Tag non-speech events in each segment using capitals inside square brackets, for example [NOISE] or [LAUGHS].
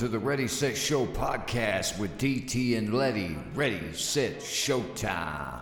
To the Ready Set Show podcast with DT and Letty. Ready, set, showtime.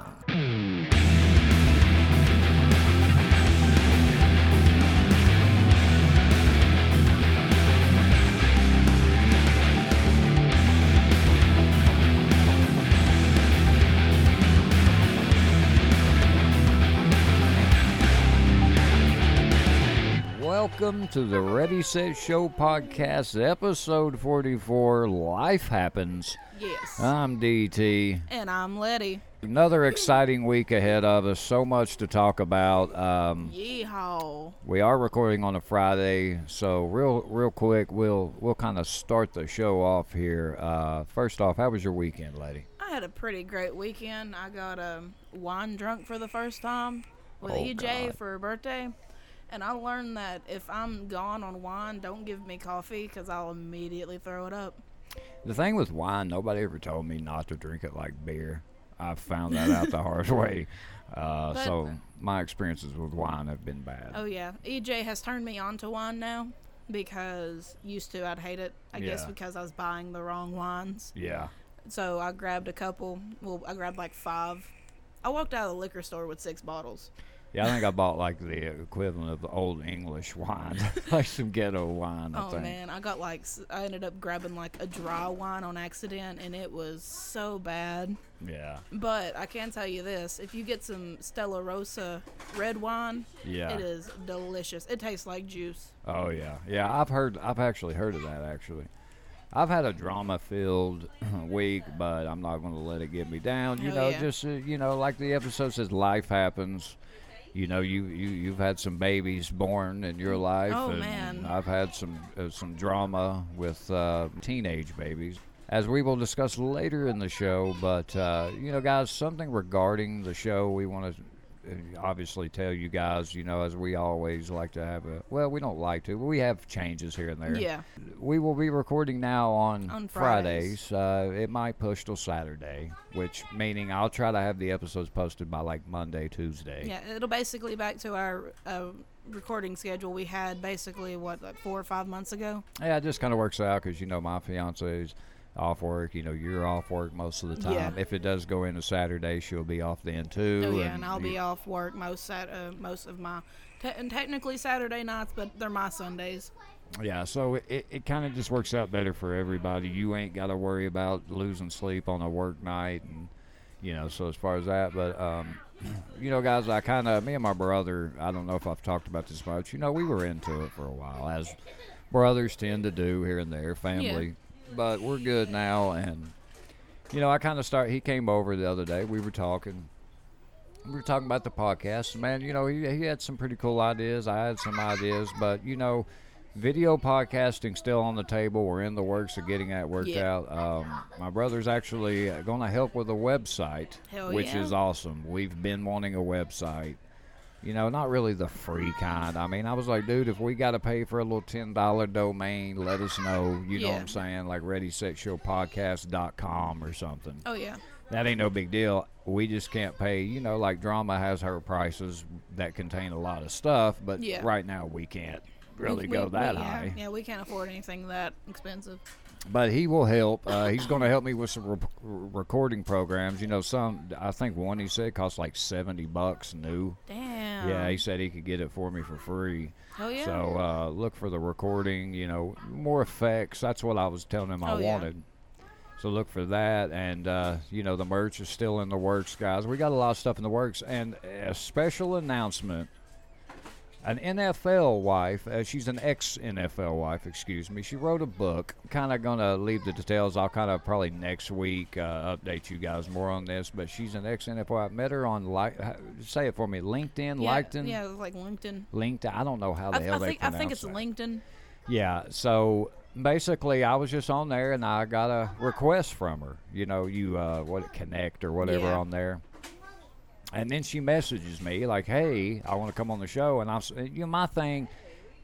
Welcome to the Ready Set Show podcast, episode 44 Life Happens. Yes. I'm DT. and I'm Letty. Another exciting week ahead of us. So much to talk about. Um, Yeehaw. we are recording on a Friday, so real, real quick, we'll we'll kind of start the show off here. Uh, first off, how was your weekend, lady? I had a pretty great weekend. I got um, wine drunk for the first time with Oh, EJ God. for her birthday. And I learned that if I'm gone on wine, don't give me coffee because I'll immediately throw it up. The thing with wine, nobody ever told me not to drink it like beer. I found that out the hard [LAUGHS] way. Uh, But- so my experiences with wine have been bad. Oh, yeah. EJ has turned me on to wine now because used to I'd hate it, I guess, because I was buying the wrong wines. Yeah. So I grabbed a couple. Well, I grabbed like five. I walked out of the liquor store with six bottles. Yeah, I think I bought like the equivalent of the old English wine, [LAUGHS] like some ghetto wine. I Oh think. man, I got like I ended up grabbing like a dry wine on accident, and it was so bad. Yeah, But I can tell you this: if you get some Stella Rosa red wine, yeah. it is delicious. It tastes like juice. Oh yeah, yeah. I've heard. I've actually heard of that. Actually, I've had a drama-filled [CLEARS THROAT] week, but I'm not going to let it get me down. You Oh, know, yeah. just uh, you know, like the episode says, life happens. You know, you you you've had some babies born in your life, Oh, and man. I've had some uh, some drama with uh, teenage babies. As we will discuss later in the show, but uh, you know, guys, something regarding the show we want to obviously tell you guys, you know, as we always like to have a well, we don't like to, but we have changes here and there. Yeah. We will be recording now on, On Fridays. Fridays. Uh, it might push till Saturday, which meaning I'll try to have the episodes posted by like Monday, Tuesday. Yeah, it'll basically back to our uh, recording schedule we had basically what like four or five months ago. Yeah, it just kind of works out because you know my fiance's off work. You know, you're off work most of the time. Yeah. If it does go into Saturday, she'll be off then too. Oh yeah, and I'll you- be off work most sat uh, most of my te- and technically Saturday nights, but they're my Sundays. Yeah, so it, it kind of just works out better for everybody. You ain't got to worry about losing sleep on a work night, and you know. So as far as that, but um, [CLEARS THROAT] you know, guys, I kind of me and my brother. I don't know if I've talked about this much. You know, we were into it for a while, as brothers tend to do here and there, family. But we're good now, and you know, I kind of start. He came over the other day. We were talking. We were talking about the podcast. Man, you know, he, he had some pretty cool ideas. I had some ideas, but you know, video podcasting still on the table. We're in the works of getting that worked Yeah. out. Um, my brother's actually going to help with a website, Hell which yeah. is awesome. We've been wanting a website. You know, not really the free kind. I mean, I was like, dude, if we got to pay for a little ten dollar domain, let us know. You know what I'm saying? Like ReadySetShowPodcast.com or something. Oh yeah. That ain't no big deal. We just can't pay. You know, like Drama has her prices that contain a lot of stuff, but Yeah. right now we can't really We- go we- that we- yeah, high. Yeah, we can't afford anything that expensive. But he will help. Uh, he's going to help me with some re- recording programs. You know, some I think one he said costs like seventy bucks new. Damn. Yeah, he said he could get it for me for free. Oh yeah. So uh, look for the recording. You know, more effects. That's what I was telling him I Oh, yeah. wanted. So look for that, and uh, you know the merch is still in the works, guys. We got a lot of stuff in the works, and a special announcement. An NFL wife, uh, she's an ex NFL wife, excuse me. She wrote a book. Kind of gonna leave the details. I'll kind of probably next week uh, update you guys more on this. But she's an ex NFL. wife. met her on like, say it for me, LinkedIn, yeah, LinkedIn, Yeah, like LinkedIn. LinkedIn. I don't know how the I, hell I they think I think it's that. LinkedIn. Yeah, so basically, I was just on there and I got a request from her. You know, you uh, what connect or whatever Yeah. on there. And then she messages me like, "Hey, I want to come on the show." And I'm, you know, my thing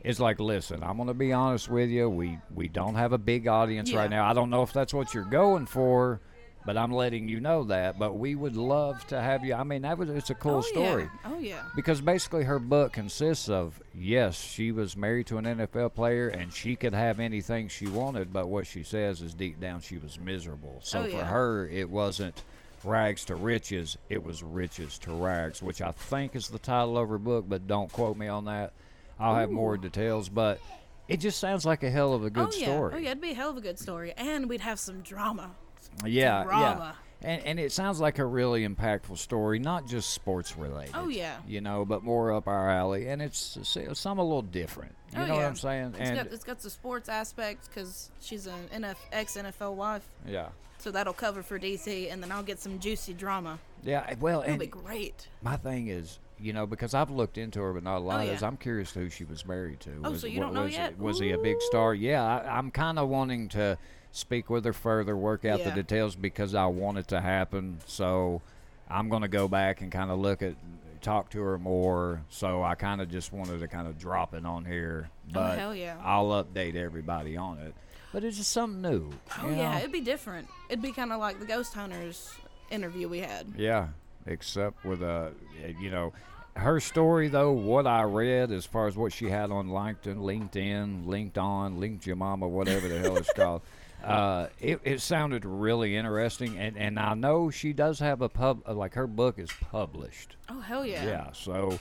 is like, listen, I'm gonna be honest with you. We we don't have a big audience Yeah. right now. I don't know if that's what you're going for, But I'm letting you know that. But we would love to have you. I mean, that was it's a cool oh, story. Yeah. Oh yeah. Because basically, her book consists of yes, she was married to an NFL player and she could have anything she wanted, but what she says is deep down she was miserable. So Oh, for her, it wasn't rags to riches, it was riches to rags, which I think is the title of her book, but don't quote me on that. I'll have more details, but it just sounds like a hell of a oh, good oh yeah. story. Oh yeah. It'd be a hell of a good story, and we'd have some drama. Yeah, yeah. And, and it sounds like a really impactful story, not just sports related. Oh, yeah. You know, but more up our alley, and it's some a little different. You oh know yeah. what I'm saying? It's and got it's got the sports aspect because she's an NF, ex NFL wife, yeah, so that'll cover for DC, and then I'll get some juicy drama. yeah. Eh, well, It'll be great. my thing is, you know, because I've looked into her, but not a lot. Oh, Is. I'm curious who she was married to. Oh, was, so you don't know was, yet? Was he a big star? Yeah, I, I'm kind of wanting to speak with her further, work out the details because I want it to happen. So I'm going to go back and kind of look at, talk to her more. So I kind of just wanted to kind of drop it on here, oh, but Oh, hell yeah. I'll update everybody on it. But it's just something new. Oh yeah, know? it'd be different. It'd be kind of like the ghost hunters interview we had. Yeah, except with a, eh, you know, her story though. What I read as far as what she had on LinkedIn, LinkedIn, linked on, linked your mama, whatever the hell it's [LAUGHS] called. Uh, it, it sounded really interesting, and, and I know she does have a pub uh, like her book is published. Oh hell yeah. Yeah, so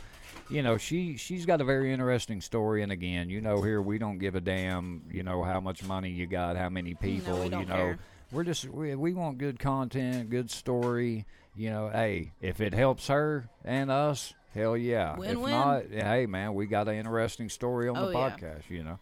you know she she's got a very interesting story, and again, you know, here we don't give a damn, you know, how much money you got, how many people, we you know, care. we're just we, we want good content, good story. You know, hey, if it helps her and us, hell yeah. if Win-win. not, hey man, we got an interesting story on Oh, the yeah. podcast. You know.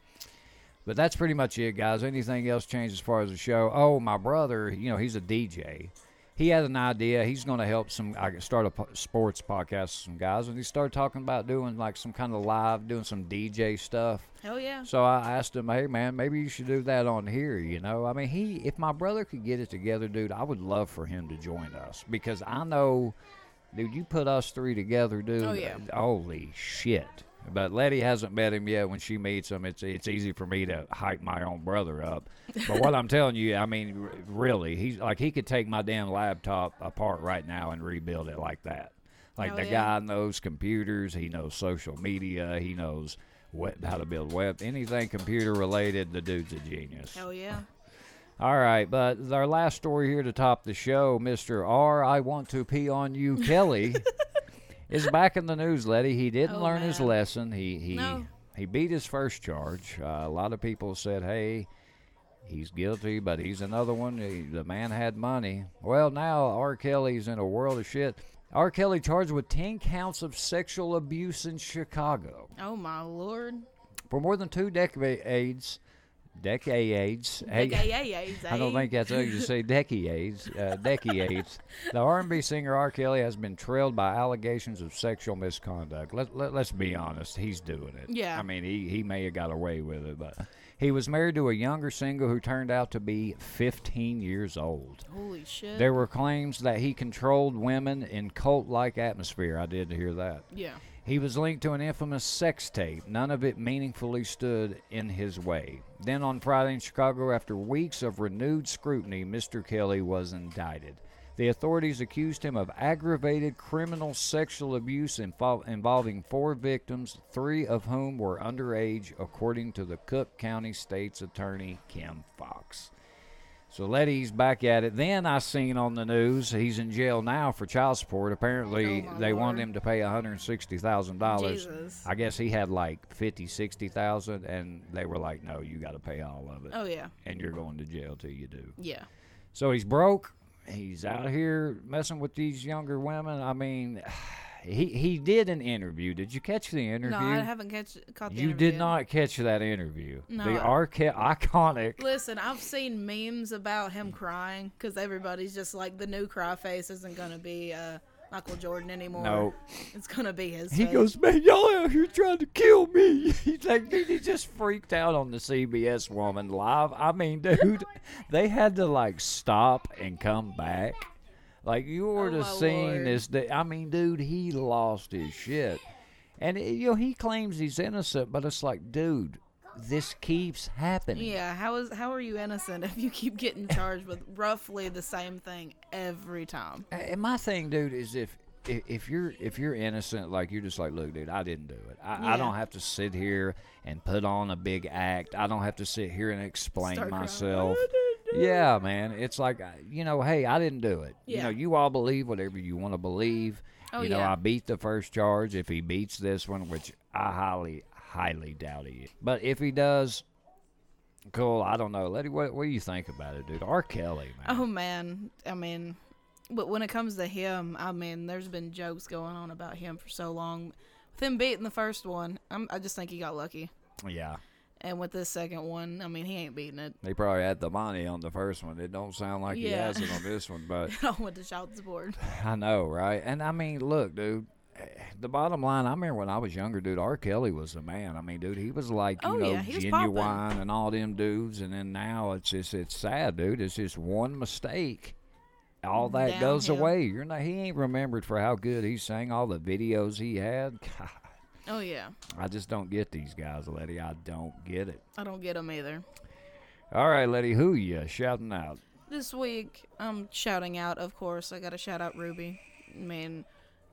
But that's pretty much it, guys. Anything else changed as far as the show? Oh, my brother, you know, he's a DJ. He had an idea. He's going to help some. I can start a sports podcast with some guys, and he started talking about doing like some kind of live, doing some DJ stuff. Hell yeah. So I asked him, "Hey, man, maybe you should do that on here." You know, I mean, he if my brother could get it together, dude, I would love for him to join us because I know, dude, you put us three together, dude. Oh, yeah. Holy shit! But Letty hasn't met him yet. When she meets him, it's it's easy for me to hype my own brother up. But what I'm telling you, I mean, r- really, he's like he could take my damn laptop apart right now and rebuild it like that. Like Oh, the yeah. guy knows computers, he knows social media, he knows web, how to build web, anything computer related. The dude's a genius. Hell yeah. All right, but our last story here to top the show, Mister R. I want to pee on you, Kelly, [LAUGHS] is back in the news. Letty, he didn't Oh, learn his lesson. He he No. he beat his first charge. Uh, a lot of people said, "Hey." He's guilty, but he's another one. He, the man had money. Well, now R. Kelly's in a world of shit. R. Kelly charged with 10 counts of sexual abuse in Chicago. Oh my lord. For more than two decades, decades, hey, Decades, I don't eh? think that's how you say decades, uh, [LAUGHS] decades. The R&B singer R. Kelly has been trailed by allegations of sexual misconduct. Let, let, let's be honest, he's doing it. Yeah. I mean, he, he may have got away with it, but he was married to a younger single who turned out to be 15 years old. Holy shit. There were claims that he controlled women in cult-like atmosphere. I did hear that. yeah. He was linked to an infamous sex tape. None of it meaningfully stood in his way. Then on Friday in Chicago, after weeks of renewed scrutiny, Mr. Kelly was indicted. The authorities accused him of aggravated criminal sexual abuse invol- involving four victims, three of whom were underage, according to the Cook County State's Attorney Kim Foxx. So Letty's back at it. Then I seen on the news he's in jail now for child support. Apparently Oh, they wanted Lord. him to pay $160,000. Jesus. I guess he had like 50, 60,000 and they were like, "No, you got to pay all of it Oh yeah. and you're going to jail till you do." Yeah. So he's broke. He's out here messing with these younger women. I mean, he he did an interview. Did you catch the interview? No, I haven't catch, caught the you interview did not catch that interview. No, the arca- iconic Listen, I've seen memes about him crying because everybody's just like the new cry face isn't gonna be uh, Michael Jordan anymore. No. it's gonna be his. He face. goes, man, y'all out here trying to kill me. [LAUGHS] He's like, dude, he just freaked out on the CBS woman live. I mean, dude, they had to like stop and come back. Like you would Oh, have seen Lord. this. I mean, dude, he lost his shit, and eh, you know he claims he's innocent, but it's like, dude, this keeps happening. Yeah, how is how are you innocent [LAUGHS] if you keep getting charged with roughly the same thing every time? And my thing, dude, is if if, you're if you're innocent, like you're just like, look, dude, I didn't do it. I, I don't have to sit here and put on a big act. I don't have to sit here and explain Start myself. Do [LAUGHS] Yeah, man. It's like uh, you know, hey, I didn't do it. You know, you all believe whatever you want to believe. Oh, you know, yeah. I beat the first charge. If he beats this one, which I highly, highly doubt he. is. But if he does, cool. I don't know. Letty, what, what do you think about it, dude? R. Kelly, man. Oh man, I mean, but when it comes to him, I mean, there's been jokes going on about him for so long. With him beating the first one, I'm, I just think he got lucky. Yeah. And with this second one, I mean, he ain't beating it. He probably had the money on the first one. It don't sound like he Yeah. has it on this one, but [LAUGHS] all went to child support. I know, right? And I mean, look, dude. The bottom line, I remember when I was younger, dude. R. Kelly was the man. I mean, dude, he was like, you Oh, know, yeah, he was genuine and all them dudes. And then now it's just, it's sad, dude. It's just one mistake, all that goes Downhill. away. You're not. He ain't remembered for how good he sang, all the videos he had. [LAUGHS] God, Oh yeah, I just don't get these guys, Letty. I don't get it. I don't get them either. All right, Letty, who you shouting out? This week, I'm shouting out. Of course, I got to shout out Ruby. I mean,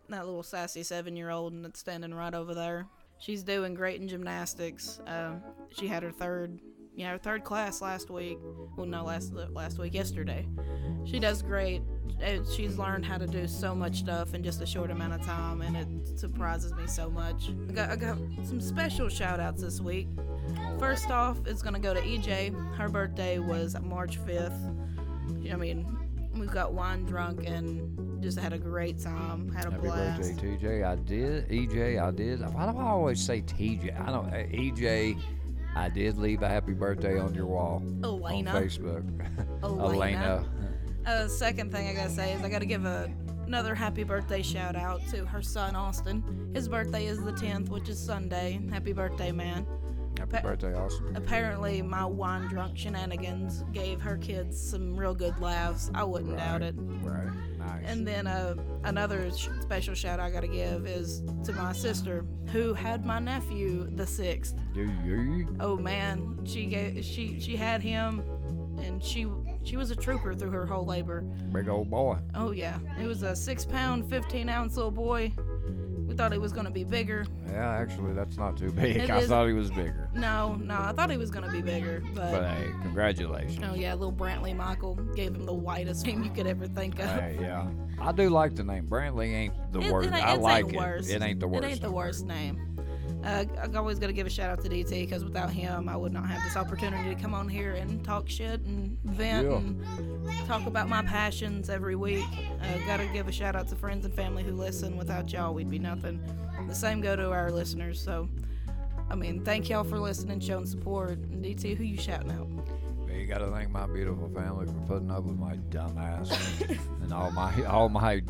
that little sassy seven-year-old and that's standing right over there. She's doing great in gymnastics. Um, she had her third, yeah, her third class last week. Well, no, last last week, yesterday. She does great. She's learned how to do so much stuff in just a short amount of time, and it surprises me so much. I got, I got some special shout outs this week. First off, it's gonna go to EJ. Her birthday was March 5th. I mean, we got wine drunk and just had a great time. Had a Happy blast. birthday, TJ. I did. EJ, I did. Why do I always say TJ? I don't. uh, EJ, I did leave a happy birthday on your wall Elena. on Facebook. [LAUGHS] Elena. Uh, second thing I gotta say is I gotta give a, another happy birthday shout out to her son Austin. His birthday is the 10th, which is Sunday. Happy birthday, man. Happy Pa- birthday, Austin. Apparently, my wine drunk shenanigans gave her kids some real good laughs. I wouldn't doubt it. Right. Nice. And then uh, another sh- special shout I gotta give is to my sister who had my nephew the sixth. Oh man, she gave she she had him, and she she was a trooper through her whole labor. Big old boy. Oh yeah, it was a six pound, fifteen ounce little boy. Thought he was gonna be bigger. Yeah, actually, that's not too big. It [LAUGHS] I is- thought he was bigger. No, no, I thought he was gonna be bigger, but. But hey, congratulations. Oh yeah, little Brantley Michael gave him the whitest name you could ever think of. Hey, yeah. I do like the name. Brantley ain't the It- worst. it ain't- I it like ain't it. worst. It ain't the worst. It ain't the worst name. Uh, I always got to give a shout out to DT because without him, I would not have this opportunity to come on here and talk shit and vent Yeah. and talk about my passions every week. Uh, got to give a shout out to friends and family who listen. Without y'all, we'd be nothing. The same go to our listeners. So, I mean, thank y'all for listening, showing support. And DT, who you shouting out? You got to thank my beautiful family for putting up with my dumb ass [LAUGHS] and all my all my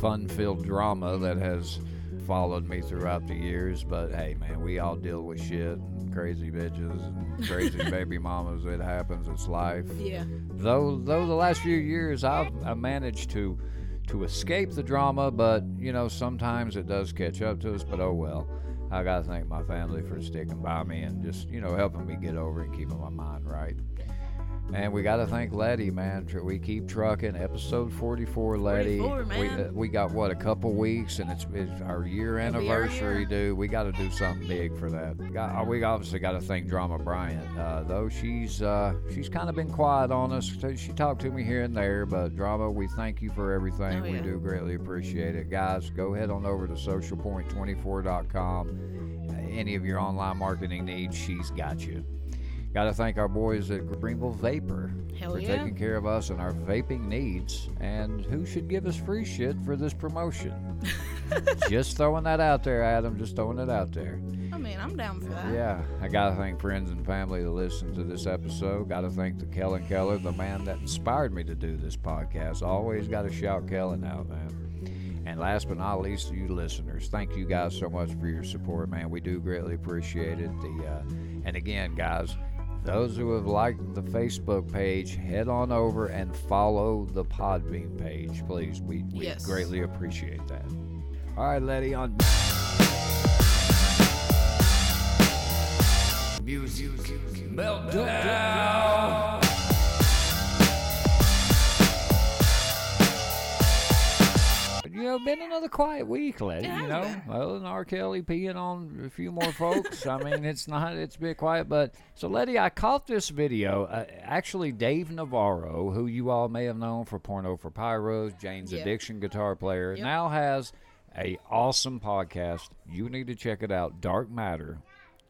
fun-filled drama that has followed me throughout the years. But hey, man, we all deal with shit and crazy bitches and crazy [LAUGHS] baby mamas. It happens. It's life. Yeah. Though though the last few years I've, i managed to to escape the drama, but you know sometimes it does catch up to us. But oh well. I gotta thank my family for sticking by me and just you know helping me get over and keeping my mind right. And we gotta thank Letty, man. We keep trucking. Episode 44, Letty. 44, We, uh, we got what a couple weeks, and it's, it's our year It'll be our anniversary, dude. We got to do something big for that. Got, uh, we obviously got to thank Drama Bryant, uh, though she's uh, she's kind of been quiet on us. She talked to me here and there, but Drama, we thank you for everything. Oh, We do greatly appreciate it, guys. Go head on over to socialpoint24.com. Uh, any of your online marketing needs, she's got you. Got to thank our boys at Greenville Vapor Hell for yeah. taking care of us and our vaping needs. And who should give us free shit for this promotion? [LAUGHS] just throwing that out there, Adam. Just throwing it out there. I mean, I'm down for that. Yeah, I gotta thank friends and family that listen to this episode. Gotta thank the Kellen Keller, the man that inspired me to do this podcast. Always gotta shout Kellen out, man. And last but not least, you listeners, thank you guys so much for your support, man. We do greatly appreciate it. The uh, and again, guys, those who have liked the Facebook page, head on over and follow the Podbean page, please. We, we Yes. greatly appreciate that. All right, Letty, on Music meltdown. Know, been another quiet week, Letty. It You know, been. other than R. Kelly peeing on a few more folks. I mean, it's not. It's been quiet, but so Letty, I caught this video. Uh, actually, Dave Navarro, who you all may have known for Porno for Pyros, Jane's Yeah. Addiction guitar player, Yep. now has a awesome podcast. You need to check it out. Dark Matter.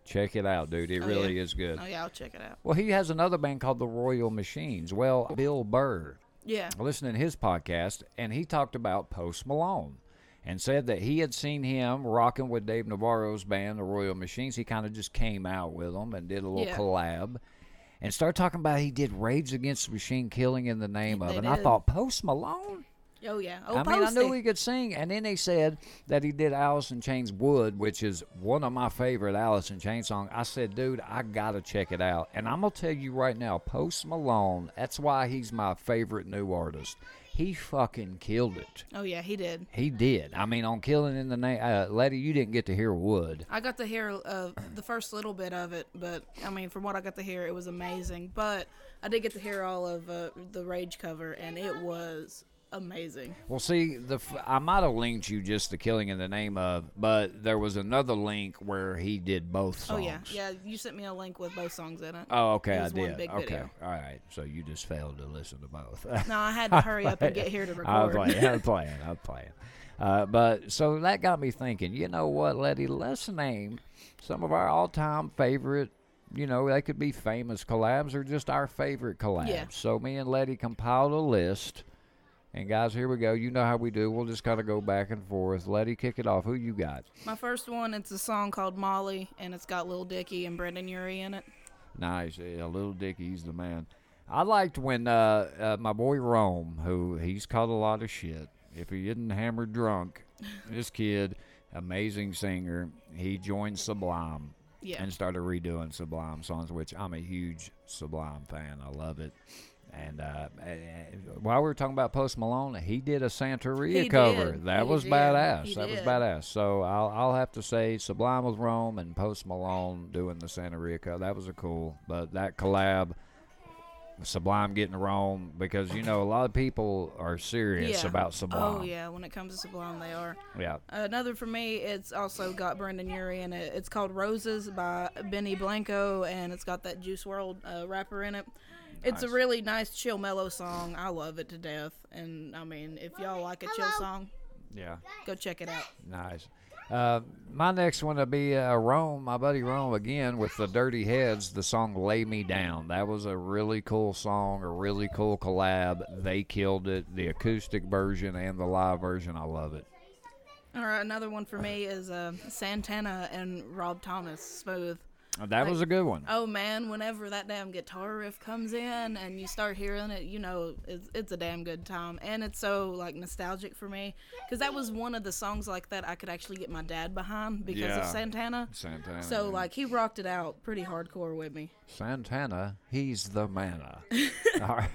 Check it out, dude. It Oh, really yeah. is good. Oh yeah, I'll check it out. Well, he has another band called the Royal Machines. Well, Bill Burr Yeah. listening to his podcast, and he talked about Post Malone and said that he had seen him rocking with Dave Navarro's band, the Royal Machines. He kind of just came out with them and did a little Yeah. collab. And started talking about he did Rage Against the Machine, killing in the name of. And I thought Post Malone. Oh yeah. Oh, I mean, I knew he could sing. And then he said that he did Alice in Chains Wood, which is one of my favorite Alice in Chains songs. I said, dude, I got to check it out. And I'm to tell you right now, Post Malone, that's why he's my favorite new artist. He fucking killed it. Oh yeah, he did. He did. I mean, on Killing in the Name. Uh, Letty, you didn't get to hear Wood. I got to hear uh, the first little bit of it, but I mean, from what I got to hear, it was amazing. But I did get to hear all of uh, the Rage cover, and it was amazing. Well, see, the f- I might have linked you just the Killing in the Name of, but there was another link where he did both songs. Oh yeah, yeah. You sent me a link with both songs in it. Oh, okay, It I was did. big okay, video. all right. So you just failed to listen to both. [LAUGHS] No, I had to [LAUGHS] hurry up and get here to record. I'm record. playing. I'm playing. I'm playing. [LAUGHS] Uh, but so that got me thinking. You know what, Letty? Let's name some of our all-time favorite. You know, they could be famous collabs or just our favorite collabs. Yeah. So me and Letty compiled a list. And guys, here we go. You know how we do. We'll just kind of go back and forth. Letty, kick it off. Who you got? My first one, it's a song called Molly, and it's got Lil Dicky and Brendon Urie in it. Nice. Yeah, little he's the man. I liked when uh, uh, my boy Rome, who he's caught a lot of shit. If he isn't hammered drunk, [LAUGHS] this kid, amazing singer, he joined Sublime Yeah. and started redoing Sublime songs, which I'm a huge Sublime fan. I love it. And uh, while we were talking about Post Malone, he did a Santeria He cover. did. That He was did. badass. He that was badass. So I'll, I'll have to say Sublime with Rome and Post Malone doing the Santeria cover. That was a cool. But that collab, Sublime getting Rome, because you know a lot of people are serious Yeah. about Sublime. Oh yeah, when it comes to Sublime, they are. Yeah. Another for me, it's also got Brendon Urie in it. It's called Roses by Benny Blanco, and it's got that Juice WRLD uh, rapper in it. It's a really nice, chill, mellow song. I love it to death. And I mean, if y'all like a chill song, Yeah. go check it out. Nice. Uh, my next one will be uh, Rome, my buddy Rome again with the Dirty Heads, the song Lay Me Down. That was a really cool song, a really cool collab. They killed it. The acoustic version and the live version, I love it. All right, another one for me is uh, Santana and Rob Thomas, Smooth. That was a good one. Oh man, whenever that damn guitar riff comes in and you start hearing it, you know it's, it's a damn good time, and it's so like nostalgic for me because that was one of the songs like that I could actually get my dad behind because Yeah. of Santana. Santana. So man. like he rocked it out pretty hardcore with me. Santana, he's the manna. [LAUGHS] Right.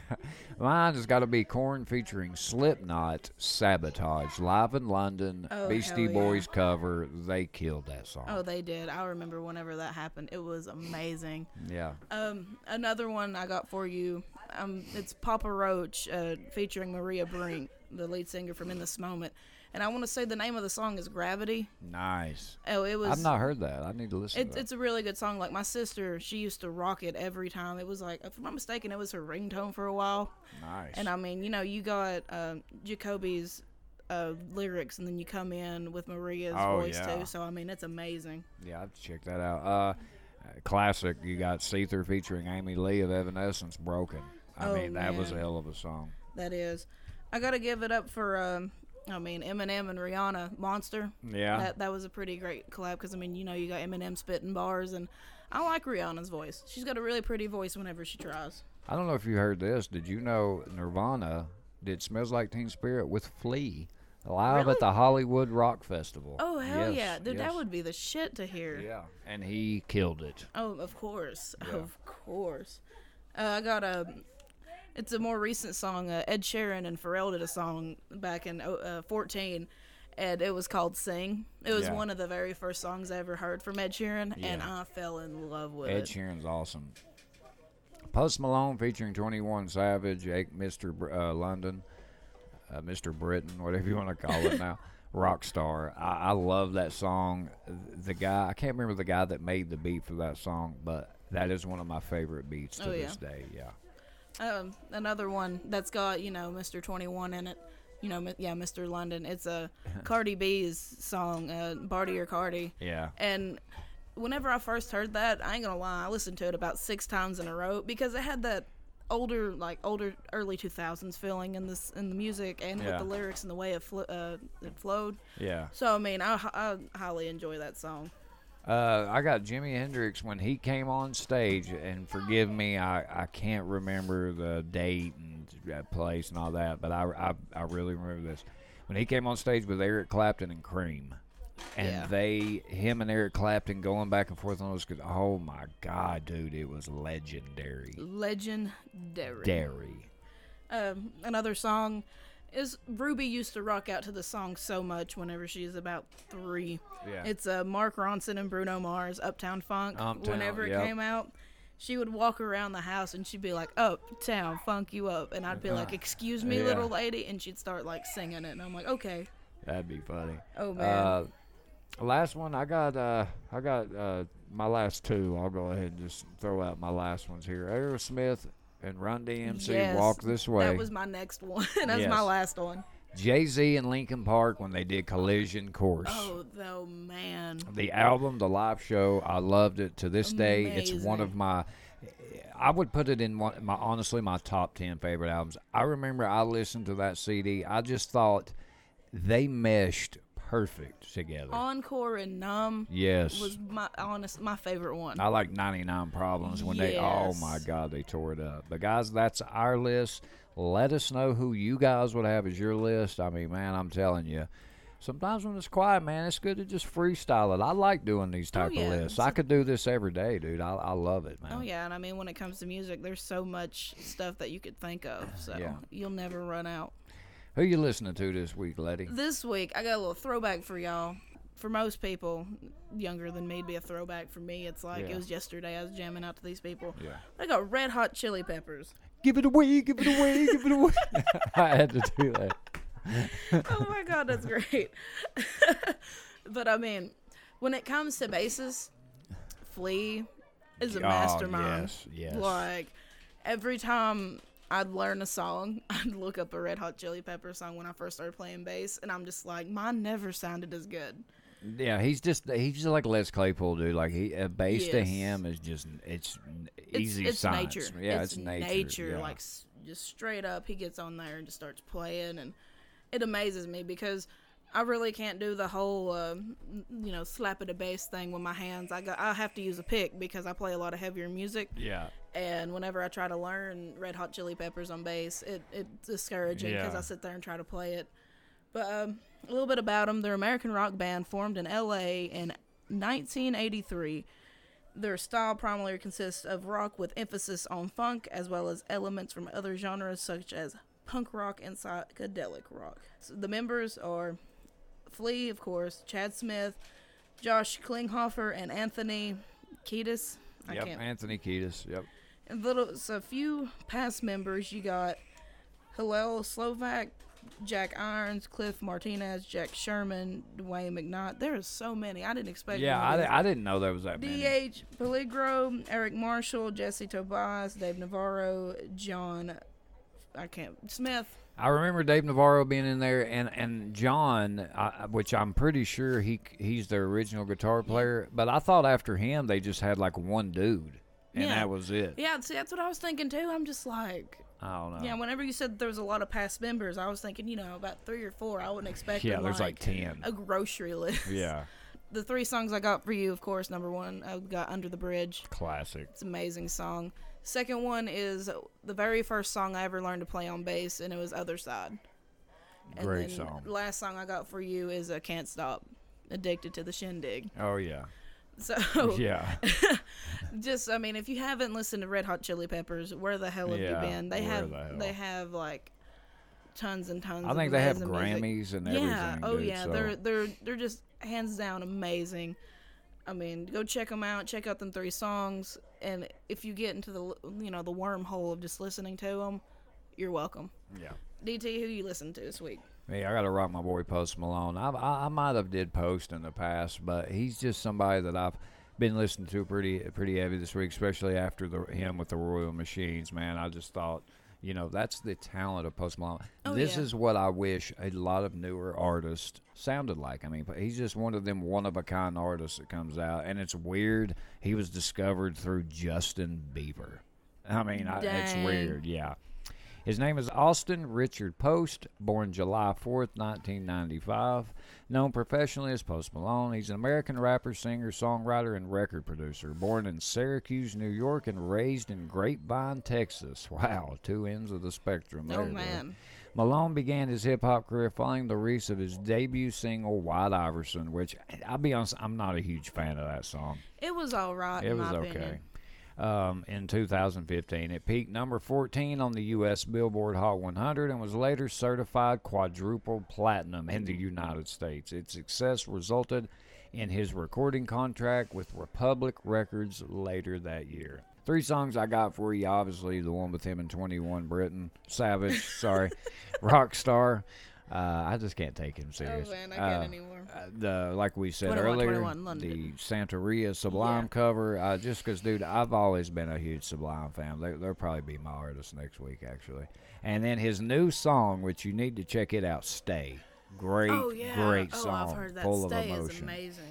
Mine has got to be Korn featuring Slipknot, Sabotage, live in London, Oh, Beastie yeah. Boys cover. They killed that song. Oh, they did. I remember whenever that happened. It was amazing. yeah. Um, another one I got for you. Um, it's Papa Roach uh, featuring Maria Brink, the lead singer from In This Moment. And I want to say the name of the song is Gravity. Nice. Oh, it was. I've not heard that. I need to listen It, to that. it's a really good song. Like my sister, she used to rock it every time. It was like, if I'm not mistaken, it was her ringtone for a while. Nice. And I mean, you know, you got um, Jacoby's uh, lyrics, and then you come in with Maria's Oh, voice yeah. too. So I mean, it's amazing. Yeah, I have to check that out. Uh, classic. You got Seether featuring Amy Lee of Evanescence, "Broken." I Oh, mean, that was a hell of a song. That is. I gotta give it up for. Um, I mean, Eminem and Rihanna, "Monster." Yeah. That that was a pretty great collab because I mean, you know, you got Eminem spitting bars, and I like Rihanna's voice. She's got a really pretty voice whenever she tries. I don't know if you heard this. Did you know Nirvana did "Smells Like Teen Spirit" with Flea live Really? at the Hollywood Rock Festival? Oh hell Yes, yeah, dude, yes. that would be the shit to hear. Yeah, and he killed it. Oh, of course, Yeah. of course. Uh, I got a. It's a more recent song. Uh, Ed Sheeran and Pharrell did a song back in uh, 14, and it was called "Sing." It was Yeah. one of the very first songs I ever heard from Ed Sheeran, and I fell in love with Ed it. Ed Sheeran's awesome. Post Malone featuring 21 Savage, Mr. Br- uh, London, uh, Mr. Britain, [LAUGHS] whatever you want to call it now. [LAUGHS] Rockstar. I, I love that song. The guy, I can't remember the guy that made the beat for that song, but that is one of my favorite beats to Oh, yeah. this day. Yeah. Um, another one that's got you know Mr. Twenty One in it. You know, yeah, Mr. London. It's a Cardi B's song, uh, "Bartier Cardi." Yeah. And whenever I first heard that, I ain't gonna lie, I listened to it about six times in a row because it had that older, like older, early two thousands feeling in this in the music and Yeah. with the lyrics and the way it, fl- uh, it flowed. Yeah. So I mean, I, I highly enjoy that song. Uh, I got Jimi Hendrix when he came on stage, and forgive me, I, I can't remember the date and place and all that, but I, I, I really remember this. When he came on stage with Eric Clapton and Cream, and Yeah. they, him and Eric Clapton going back and forth on those, oh my God, dude, it was legendary. Legendary. Dairy. um, another song is Ruby used to rock out to the song so much whenever she's about three. Yeah. It's uh, Mark Ronson and Bruno Mars, Uptown Funk. Uptown, whenever it yep. came out, she would walk around the house and she'd be like, Uptown, funk you up. And I'd be like, Excuse me, Yeah. little lady. And she'd start like singing it. And I'm like, Okay. That'd be funny. Oh, man. Uh, last one, I got. Uh, I got uh, my last two. I'll go ahead and just throw out my last ones here. Aerosmith and Run DMC. Yes, Walk this way. That was my next one. [LAUGHS] That's Yes. my last one. Jay Z and Linkin Park when they did Collision Course. Oh, though, man. The album, the live show, I loved it to this day. It's one of my. I would put it in one, my honestly my top ten favorite albums. I remember I listened to that CD. I just thought they meshed perfect together. Encore and Numb yes, was my honest my favorite one. I like 99 Problems when they, oh my God, they tore it up. But guys, that's our list. Let us know who you guys would have as your list. I mean, man, I'm telling you, sometimes when it's quiet, man, it's good to just freestyle it. I like doing these oh, type Oh, yeah. of lists. I could do this every day, dude. I, I love it, man. Oh yeah, and I mean when it comes to music, there's so much stuff that you could think of, so Yeah. you'll never run out. Who you listening to this week, Letty? This week I got a little throwback for y'all. For most people younger than me, it'd be a throwback. For me, it's like Yeah. it was yesterday. I was jamming out to these people. Yeah. I got Red Hot Chili Peppers. Give it away, give it away, give it away. [LAUGHS] [LAUGHS] I had to do that. oh my god, that's great. [LAUGHS] but I mean, when it comes to basses, Flea is a Oh, mastermind. yes, yes. Like every time I'd learn a song, [LAUGHS] I'd look up a Red Hot Chili Pepper song when I first started playing bass, and I'm just like, mine never sounded as good. Yeah, he's just he's just like Les Claypool, dude. Like he a bass to him is just it's It's, easy it's science. nature. Yeah, it's, nature. it's, nature. yeah. Like just straight up, he gets on there and just starts playing, and it amazes me because I really can't do the whole, uh, you know, slap at a bass thing with my hands. I got I have to use a pick because I play a lot of heavier music, yeah, and whenever I try to learn Red Hot Chili Peppers on bass, it it's discouraging because Yeah. I sit there and try to play it. But um, a little bit about them: they're American rock band formed in L.A. in 1983. Their style primarily consists of rock with emphasis on funk, as well as elements from other genres such as punk rock and psychedelic rock. So the members are Flea, of course, Chad Smith, Josh Klinghoffer, and Anthony Kiedis. I yep. can't Anthony Kiedis. Yep. And little so a few past members you got Hillel Slovak, Jack Irons, Cliff Martinez, Jack Sherman, Dwayne McKnight. There are so many. I didn't expect. Yeah, I, di- I didn't know there was that many. DH Peligro, Eric Marshall, Jesse Tobias, Dave Navarro, John. I can't Smith. I remember Dave Navarro being in there, and and John, I, which I'm pretty sure he he's their original guitar player. But I thought after him they just had like one dude, and Yeah. that was it. Yeah, see, that's what I was thinking too. I'm just like, I don't know. yeah. Whenever you said there was a lot of past members, I was thinking, you know, about three or four. I wouldn't expect. Yeah, there's like like ten. a grocery [LAUGHS] list. Yeah, the three songs I got for you, of course, number one, I got Under the Bridge. classic. It's an amazing song. Second one is the very first song I ever learned to play on bass, and it was Other Side. And Great song. Last song I got for you is uh, Can't Stop, Addicted to the Shindig. Oh yeah, So, yeah. [LAUGHS] just, I mean, if you haven't listened to Red Hot Chili Peppers, where the hell have Yeah, you been? They have, the they have like tons and tons. I think they have amazing music. Grammys and Yeah. Oh dude, yeah. so- They're they're they're just hands down amazing. I mean, go check them out. Check out them three songs, and if you get into the you know the wormhole of just listening to them, you're welcome. yeah. DT, who you listen to this week? Me, I got to rock my boy Post Malone. I, I I might have did Post in the past, but he's just somebody that I've been listening to pretty pretty heavy this week, especially after the him with the Royal Machines. Man, I just thought, you know, that's the talent of Post Malone. Oh, this yeah. is what I wish a lot of newer artists sounded like. I mean, but he's just one of them one of a kind artists that comes out, and it's weird. He was discovered through Justin Bieber. I mean, I, it's weird. Yeah. His name is Austin Richard Post, born July 4th, 1995. Known professionally as Post Malone, he's an American rapper, singer, songwriter, and record producer. Born in Syracuse, New York, and raised in Grapevine, Texas. [LAUGHS] Wow, two ends of the spectrum oh, there. oh man. Malone began his hip hop career following the release of his debut single, White Iverson, which I'll be honest, I'm not a huge fan of that song. It was all right. It in was my okay. Opinion. Um, in 2015, it peaked number 14 on the U.S. Billboard Hot 100 and was later certified quadruple platinum in the United States. Its success resulted in his recording contract with Republic Records later that year. Three songs I got for you. Obviously, the one with him in 21 Britain, Savage, sorry, [LAUGHS] Rockstar. Uh, I just can't take him serious. Oh man, I can't Uh, anymore. uh, the like we said 21, earlier, 21, London. the Santeria Sublime Yeah. cover. Uh, just because, dude, I've always been a huge Sublime fan. They, they'll probably be my artist next week, actually. And then his new song, which you need to check it out, "Stay." Great, oh yeah. great oh, song, I've heard that. full Stay of is emotion. amazing.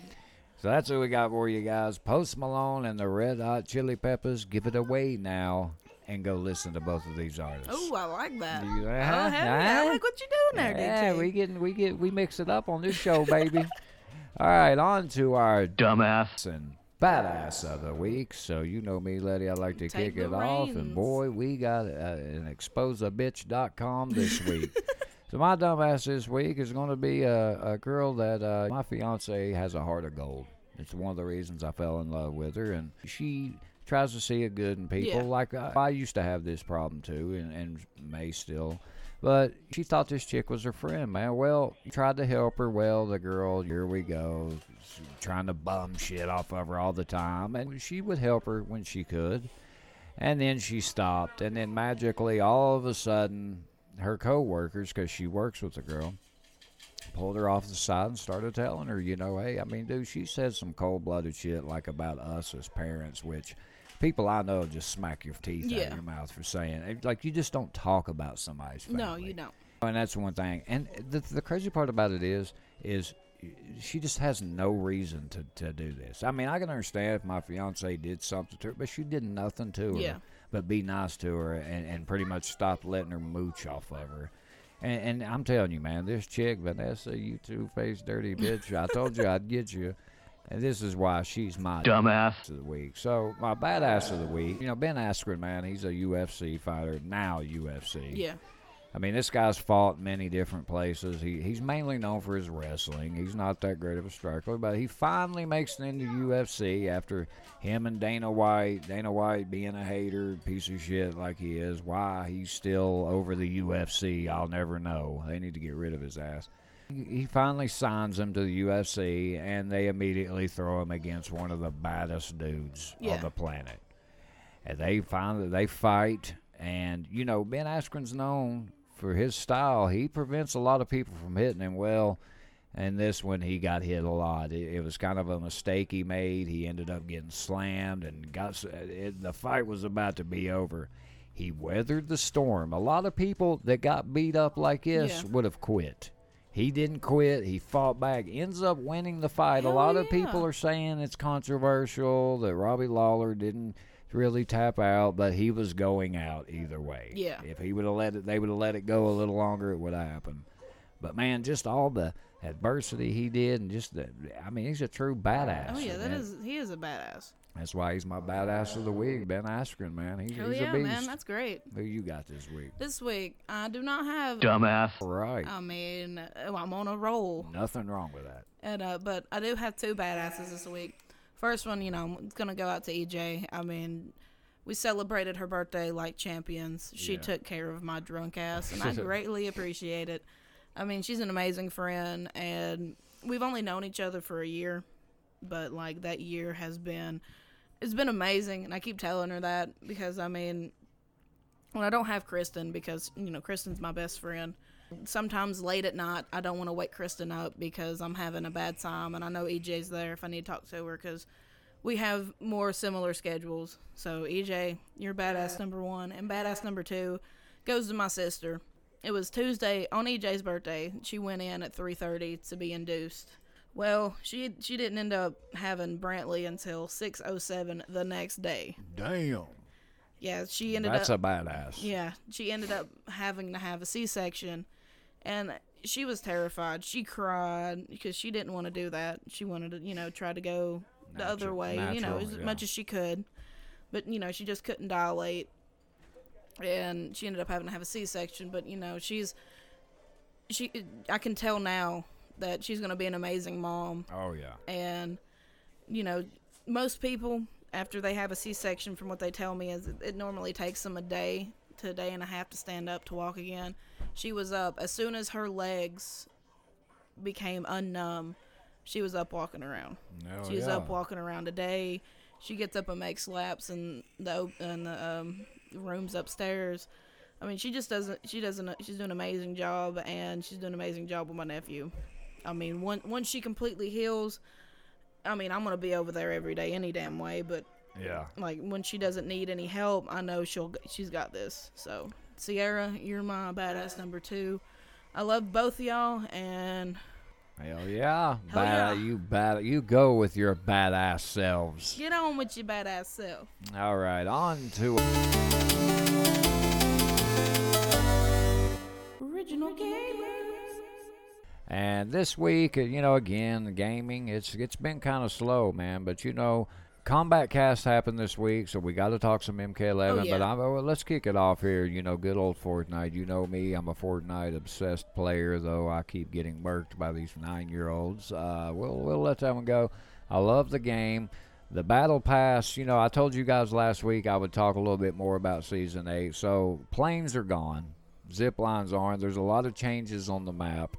So that's what we got for you guys. Post Malone and the Red Hot Chili Peppers. Give it away now and go listen to both of these artists. Oh, I like that. You- oh, uh-huh, hell yeah. I like what you're doing there, Yeah, DT. we getting we get we mix it up on this show, baby. [LAUGHS] All right, on to our dumbass and badass of the week. So you know me, Letty. I like to Take kick it the off, and boy, we got uh, an exposeabitch.com this week. [LAUGHS] so my dumbass this week is going to be a, a girl that uh, my fiance has a heart of gold. It's one of the reasons I fell in love with her, and she tries to see a good in people. Yeah. Like I, I used to have this problem too, and, and may still. But she thought this chick was her friend, man. Well, tried to help her. Well, the girl, here we go, trying to bum shit off of her all the time. And she would help her when she could. And then she stopped. And then magically, all of a sudden, her co-workers, because she works with the girl, pulled her off the side and started telling her, you know, hey, I mean, dude, she said some cold-blooded shit like about us as parents, which people I know just smack your teeth out of your mouth for saying, eh, like, you just don't talk about somebody's family. no, you don't. And that's one thing. And the, the crazy part about it is, is she just has no reason to, to do this. I mean, I can understand if my fiance did something to her, but she did nothing to her. Yeah. But be nice to her and, and pretty much stop letting her mooch off of her. And, and I'm telling you, man, this chick, Vanessa, you two faced dirty bitch, I told you I'd get you. And this is why she's my dumbass of the week. So, my badass of the week, you know, Ben Askren, man, he's a UFC fighter, now UFC. Yeah. I mean, this guy's fought many different places. He he's mainly known for his wrestling. He's not that great of a striker, but he finally makes it into UFC after him and Dana White. Dana White being a hater, piece of shit like he is. Why he's still over the UFC, I'll never know. They need to get rid of his ass. He finally signs him to the UFC, and they immediately throw him against one of the baddest dudes Yeah. on the planet. And they finally they fight, and you know Ben Askren's known for his style. He prevents a lot of people from hitting him well. And this one, he got hit a lot. It, it was kind of a mistake he made. He ended up getting slammed and got. It, the fight was about to be over. He weathered the storm. A lot of people that got beat up like this Yeah. would have quit. He didn't quit. He fought back. Ends up winning the fight. Hell a lot of people are saying it's controversial that Robbie Lawler didn't really tap out, but he was going out either way. Yeah. If he would have let it, they would have let it go a little longer. It would have happened. But man, just all the adversity he did, and just the, I mean, he's a true badass. Oh yeah, that is he is a badass. That's why he's my badass of the week, Ben Askren, man. He's, Oh he's yeah, a beast. man, that's great. Who you got this week? This week I do not have. Dumbass. Right. I mean, uh, I'm on a roll, Nothing wrong with that. and uh, but I do have two badasses this week. First one, you know, it's gonna go out to EJ. I mean, we celebrated her birthday like champions. She Yeah. took care of my drunk ass, and I [LAUGHS] greatly appreciate it. I mean, she's an amazing friend, and we've only known each other for a year, but like that year has been, it's been amazing, and I keep telling her that because I mean, when I don't have Kristen, because you know Kristen's my best friend. Sometimes late at night, I don't want to wake Kristen up because I'm having a bad time, and I know EJ's there if I need to talk to her because we have more similar schedules. So EJ, you're badass number one, and badass number two goes to my sister. It was Tuesday on EJ's birthday. She went in at 3:30 to be induced. Well, she she didn't end up having Brantley until 6:07 the next day. Damn. Yeah, she ended That's up That's a badass. yeah, she ended up having to have a C-section, and she was terrified. She cried because she didn't want to do that. She wanted to, you know, try to go the other Natu- way, you know, as yeah. much as she could. But you know, she just couldn't dilate, and she ended up having to have a C-section. But you know, she's she. I can tell now that she's going to be an amazing mom. Oh yeah. and you know most people after they have a c-section from what they tell me is it, it normally takes them a day to a day and a half to stand up to walk again. She was up as soon as her legs became unnumb she was up walking around. Oh, she's yeah. up walking around today. She gets up and makes laps in the in the um, rooms upstairs. I mean she just doesn't she doesn't she's doing an amazing job and she's doing an amazing job with my nephew i mean once once she completely heals i mean i'm gonna be over there every day any damn way but Yeah. like when she doesn't need any help i know she'll she's got this so sierra you're my badass number two i love both of y'all and Hell yeah. Hell Bad, yeah. You bad. You go with your badass selves. get on with your badass self All right. On to original gamers And this week, you know, again, the gaming, it's it's been kind of slow, man. But you know, Kombat Kast happened this week, so we got to talk some MK11. Oh, But. I'm, well, let's kick it off here. You know, good old Fortnite. You know me, I'm a Fortnite obsessed player, though I keep getting murked by these nine year olds. Uh, we'll we'll let that one go. I love the game. The battle pass, you know, I told you guys last week I would talk a little bit more about season eight. So planes are gone, zip lines aren't. There's a lot of changes on the map.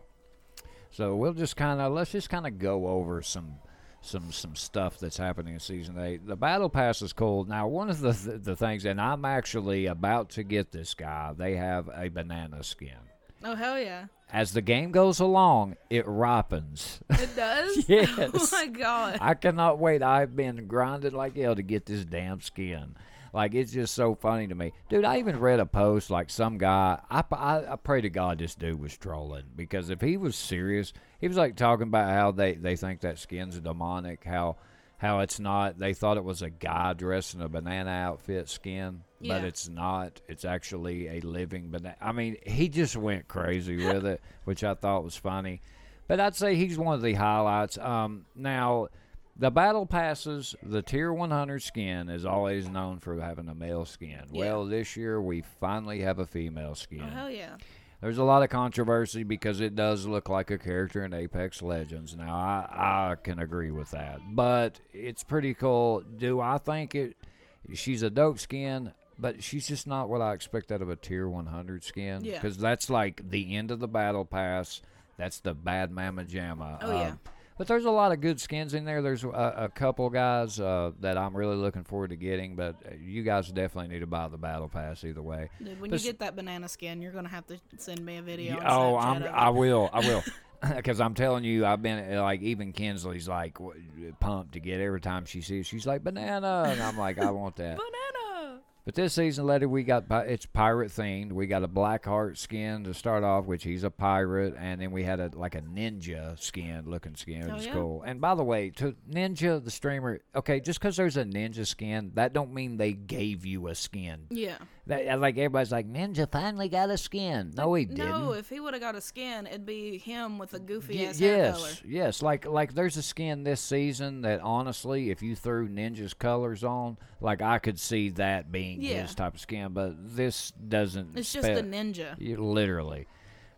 So we'll just kind of let's just kind of go over some some some stuff that's happening in season eight. The battle pass is cool. Now, one of the th- the things, and I'm actually about to get this guy. They have a banana skin. oh hell yeah As the game goes along, it ripens. It does? [LAUGHS] Yes. Oh my god. I cannot wait. I've been grinding like hell to get this damn skin. Like it's just so funny to me, dude. I even read a post like some guy. I, I, I pray to God this dude was trolling because if he was serious, he was like talking about how they they think that skin's demonic. How how it's not. They thought it was a guy dressed in a banana outfit skin, but it's not. It's actually a living banana. I mean, he just went crazy [LAUGHS] with it, which I thought was funny. But I'd say he's one of the highlights. Um, now, the battle passes, the tier 100 skin is always known for having a male skin. Yeah. Well, this year we finally have a female skin. Oh hell yeah. There's a lot of controversy because it does look like a character in Apex Legends. Now, I, I can agree with that, but it's pretty cool. Do I think it? She's a dope skin, but she's just not what I expect out of a tier 100 skin. Yeah. Because that's like the end of the battle pass. That's the bad mama jamma. Oh, yeah. Um, but there's a lot of good skins in there. There's a, a couple guys uh, that I'm really looking forward to getting, but uh, you guys definitely need to buy the battle pass either way. Dude, when But you get that banana skin, you're gonna have to send me a video. Yeah, oh, I'm. I will. I will. [LAUGHS] [LAUGHS] Because I'm telling you, I've been uh, like even Kinsley's like w- pumped to get every time she sees. She's like banana, and I'm like, I want that. [LAUGHS] banana. But this season, later we got it's pirate themed. We got a Blackheart skin to start off, which he's a pirate, and then we had a like a ninja skin looking skin, which Oh, is yeah? cool. And by the way, to Ninja the streamer, okay, just because there's a ninja skin, that don't mean they gave you a skin. Yeah. That, like everybody's like, Ninja finally got a skin. No, he didn't. No, if he would have got a skin, it'd be him with a goofy Y- ass hair color. yes, yes. Like like there's a skin this season that honestly, if you threw Ninja's colors on, like I could see that being Yeah. his type of skin. But this doesn't. It's just a ninja. you- literally.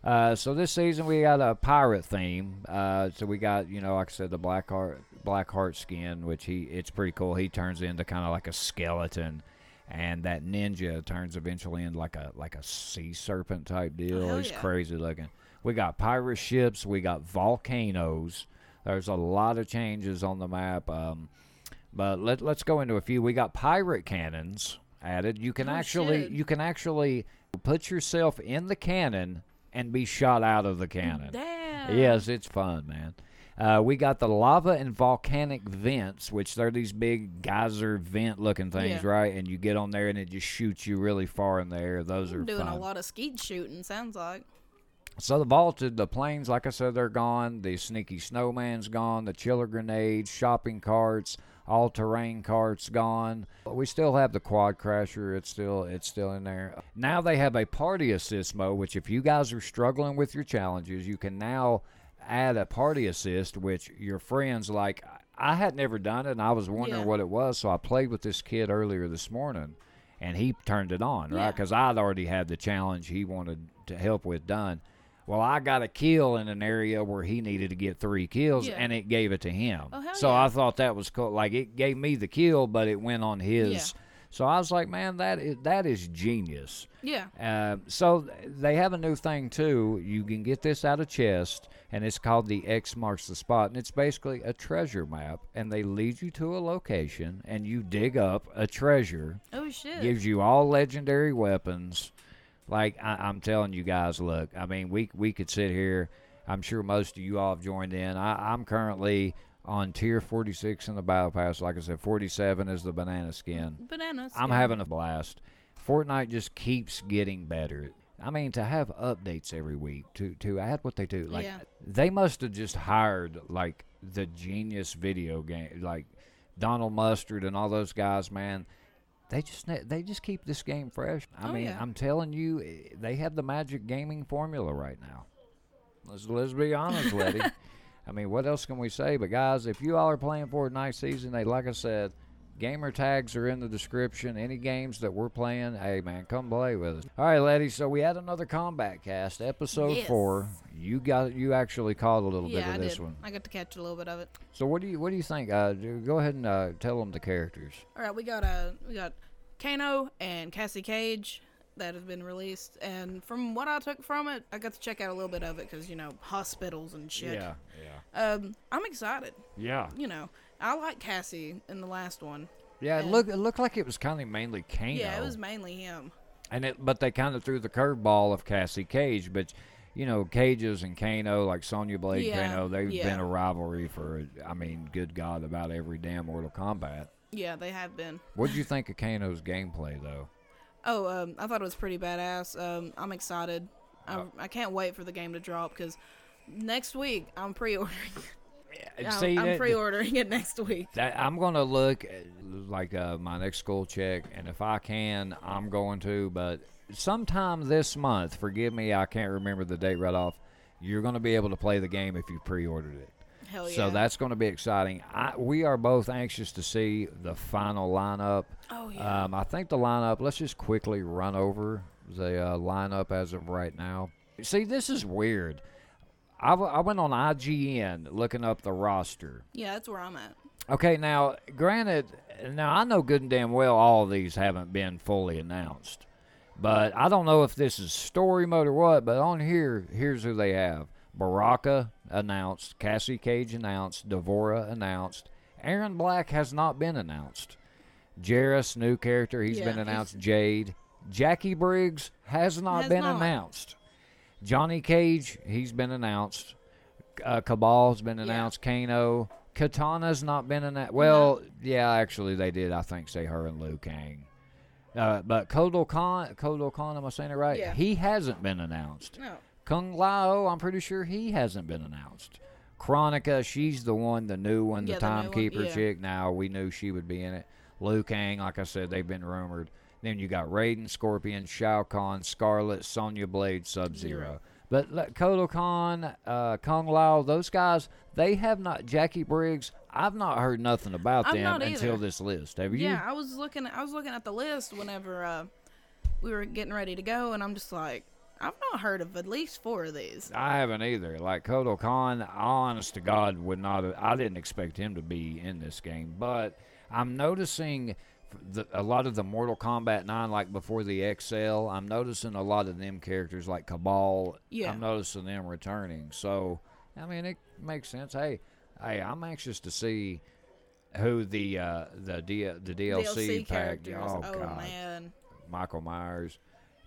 Uh, so this season we got a pirate theme. Uh, so we got you know like I said the Blackheart black heart skin, which he it's pretty cool. He turns into kind of like a skeleton. And that ninja turns eventually into like a like a sea serpent type deal. hell He's yeah. crazy looking. We got pirate ships. We got volcanoes. There's a lot of changes on the map. Um, but let let's go into a few. We got pirate cannons added. You can Oh, actually shit. you can actually put yourself in the cannon and be shot out of the cannon. Damn. Yes, it's fun, man. Uh, we got the lava and volcanic vents, which they're these big geyser vent looking things, Yeah. right? And you get on there and it just shoots you really far in the air. Those are Doing fun. a lot of skeet shooting, sounds like. So the vaulted, the planes, like I said, they're gone. The sneaky snowman's gone. The chiller grenades, shopping carts, all-terrain carts gone. We still have the quad crasher. It's still it's still in there. Now they have a party assist mode, which if you guys are struggling with your challenges, you can now add a party assist, which your friends like. I had never done it, and I was wondering Yeah. what it was. So I played with this kid earlier this morning, and he turned it on, right? Because I'd already had the challenge he wanted to help with done. Well, I got a kill in an area where he needed to get three kills, Yeah. and it gave it to him. Oh, so yeah. I thought that was cool. Like it gave me the kill, but it went on his. Yeah. So I was like, man, that is that is genius. Yeah. Uh, so they have a new thing too. You can get this out of chest, and it's called the X marks the spot, and it's basically a treasure map. And they lead you to a location, and you dig up a treasure. Oh shit. Gives you all legendary weapons. Like I, I'm telling you guys, look. I mean, we we could sit here. I'm sure most of you all have joined in. I, I'm currently on tier 46 in the battle pass. Like I said, 47 is the banana skin. Bananas. I'm having a blast. Fortnite just keeps getting better. I mean, to have updates every week, to to add what they do, like Yeah. they must have just hired like the genius video game, like Donald Mustard and all those guys. Man, they just they just keep this game fresh. I Oh, mean, yeah. I'm telling you, eh, they have the magic gaming formula right now. Let's let's be honest, Letty. [LAUGHS] I mean, what else can we say? But guys, if you all are playing Fortnite season, they like I said, gamer tags are in the description. Any games that we're playing, hey man, come play with us. All right, Letty. So we had another Kombat Kast, episode Yes. four. You got you actually caught a little Yeah, bit I of this did. one. I got to catch a little bit of it. So what do you what do you think? Uh, go ahead and uh, tell them the characters. All right, we got uh, we got Kano and Cassie Cage that have been released, and from what I took from it, I got to check out a little bit of it because you know hospitals and shit. Yeah, yeah, Um, I'm excited. yeah, You know, I like Cassie in the last one. yeah. It looked it looked like it was kind of mainly Kano. Yeah, it was mainly him. and it but they kind of threw the curveball of Cassie Cage, but. You know, Cages and Kano, like Sonya Blade, Yeah, Kano, they've yeah. been a rivalry for, I mean, good God, about every damn Mortal Kombat. Yeah, they have been. What did you think of Kano's gameplay, though? Oh, um, I thought it was pretty badass. Um, I'm excited. I, Oh. I can't wait for the game to drop because next week I'm pre-ordering. [LAUGHS] I'm, See, I'm that- pre-ordering it next week. That I'm gonna look like uh, my next school check, and if I can, I'm going to. But sometime this month, forgive me, I can't remember the date right off. You're gonna be able to play the game if you pre-ordered it. Hell yeah. So that's going to be exciting. I, we are both anxious to see the final lineup. Oh yeah. Um, I think the lineup. Let's just quickly run over the uh, lineup as of right now. See, this is weird. I, w- I went on IGN looking up the roster. yeah, that's where I'm at. Okay, now, granted, now I know good and damn well all of these haven't been fully announced. But I don't know if this is story mode or what, but on here, here's who they have. Baraka announced, Cassie Cage announced, D'Vorah announced. Erron Black has not been announced. Geras, new character, he's Yeah, been he's- announced. Jade. Jacqui Briggs has not Has been not. announced. Johnny Cage, he's been announced. Uh, Kabal's been Yeah. announced. Kano. Kitana's not been announced. Well, yeah, actually they did. I think say her and Liu Kang. Uh, but Kotal Kahn, Kotal Kahn, am I saying it right? Yeah. He hasn't been announced. No. Kung Lao, I'm pretty sure he hasn't been announced. Kronika, she's the one, the new one, the Yeah, the timekeeper yeah. chick. Now we knew she would be in it. Liu Kang, like I said, they've been rumored. Then you got Raiden, Scorpion, Shao Kahn, Skarlet, Sonya Blade, Sub Zero. But Kotal Kahn, uh, Kung Lao, those guys, they have not. Jacqui Briggs, I've not heard nothing about I've them until this list. Have you? Yeah, I was looking. I was looking at the list whenever uh, we were getting ready to go, and I'm just like, I've not heard of at least four of these. I haven't either. Like Kotal Kahn, honest to God, would not. Have, I didn't expect him to be in this game, but I'm noticing the, a lot of the Mortal Kombat 9, like before the XL, I'm noticing a lot of them characters like Kabal. Yeah. I'm noticing them returning. So, I mean, it makes sense. Hey, hey, I'm anxious to see who the uh, the D, the DLC, DLC pack. Oh, Oh, God, man. Michael Myers,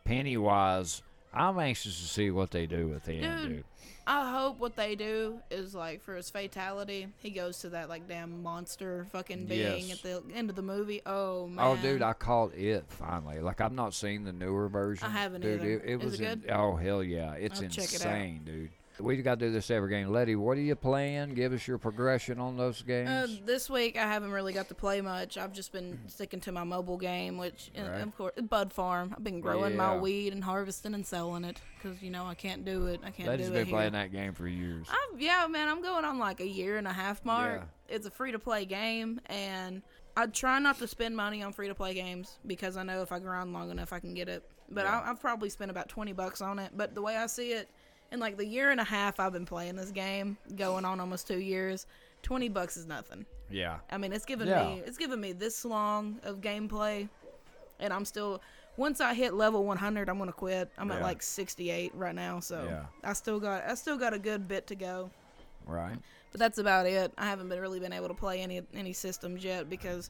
Pennywise. I'm anxious to see what they do with him, Dude, dude. I hope what they do is like for his fatality, he goes to that like damn monster fucking being Yes. at the end of the movie. Oh, oh man. Oh, dude, I caught it finally. Like I've not seen the newer version. I haven't dude, either. It, was it in- good? oh hell yeah, it's I'll check it insane, dude. We got to do this every game. Letty, what are you playing? Give us your progression on those games. Uh, this week I haven't really got to play much. I've just been sticking to my mobile game, which uh, Right. of course Bud Farm. I've been growing my weed and harvesting and selling it because you know I can't do it. I can't Letty's do been it here. playing that game for years. I've, yeah, man, I'm going on like a year and a half mark. Yeah. It's a free to play game, and I try not to spend money on free to play games because I know if I grind long enough, I can get it. But Yeah. I, I've probably spent about 20 bucks on it. But the way I see it, in like the year and a half I've been playing this game, going on almost two years, 20 bucks is nothing. yeah. I mean, it's given Yeah. me it's given me this long of gameplay, and I'm still. Once I hit level 100, I'm gonna quit. I'm at like 68 right now, so Yeah. I still got I still got a good bit to go. Right. But that's about it. I haven't been really been able to play any any systems yet because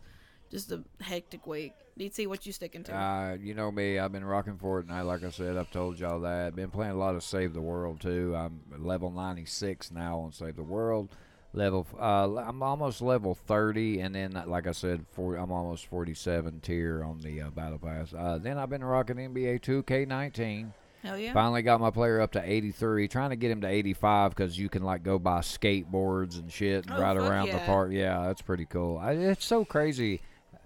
just a hectic week. DT, what you sticking to? Uh, you know me, I've been rocking Fortnite. Like I said, I've told y'all that. Been playing a lot of Save the World too. I'm level 96 now on Save the World. Level, uh, I'm almost level 30, and then like I said, for, I'm almost 47 tier on the uh, Battle Pass. Uh, then I've been rocking NBA 2K19. Hell yeah. Finally got my player up to 83. Trying to get him to 85 because you can like go buy skateboards and shit and Oh, ride around the park. Yeah, that's pretty cool. I, it's so crazy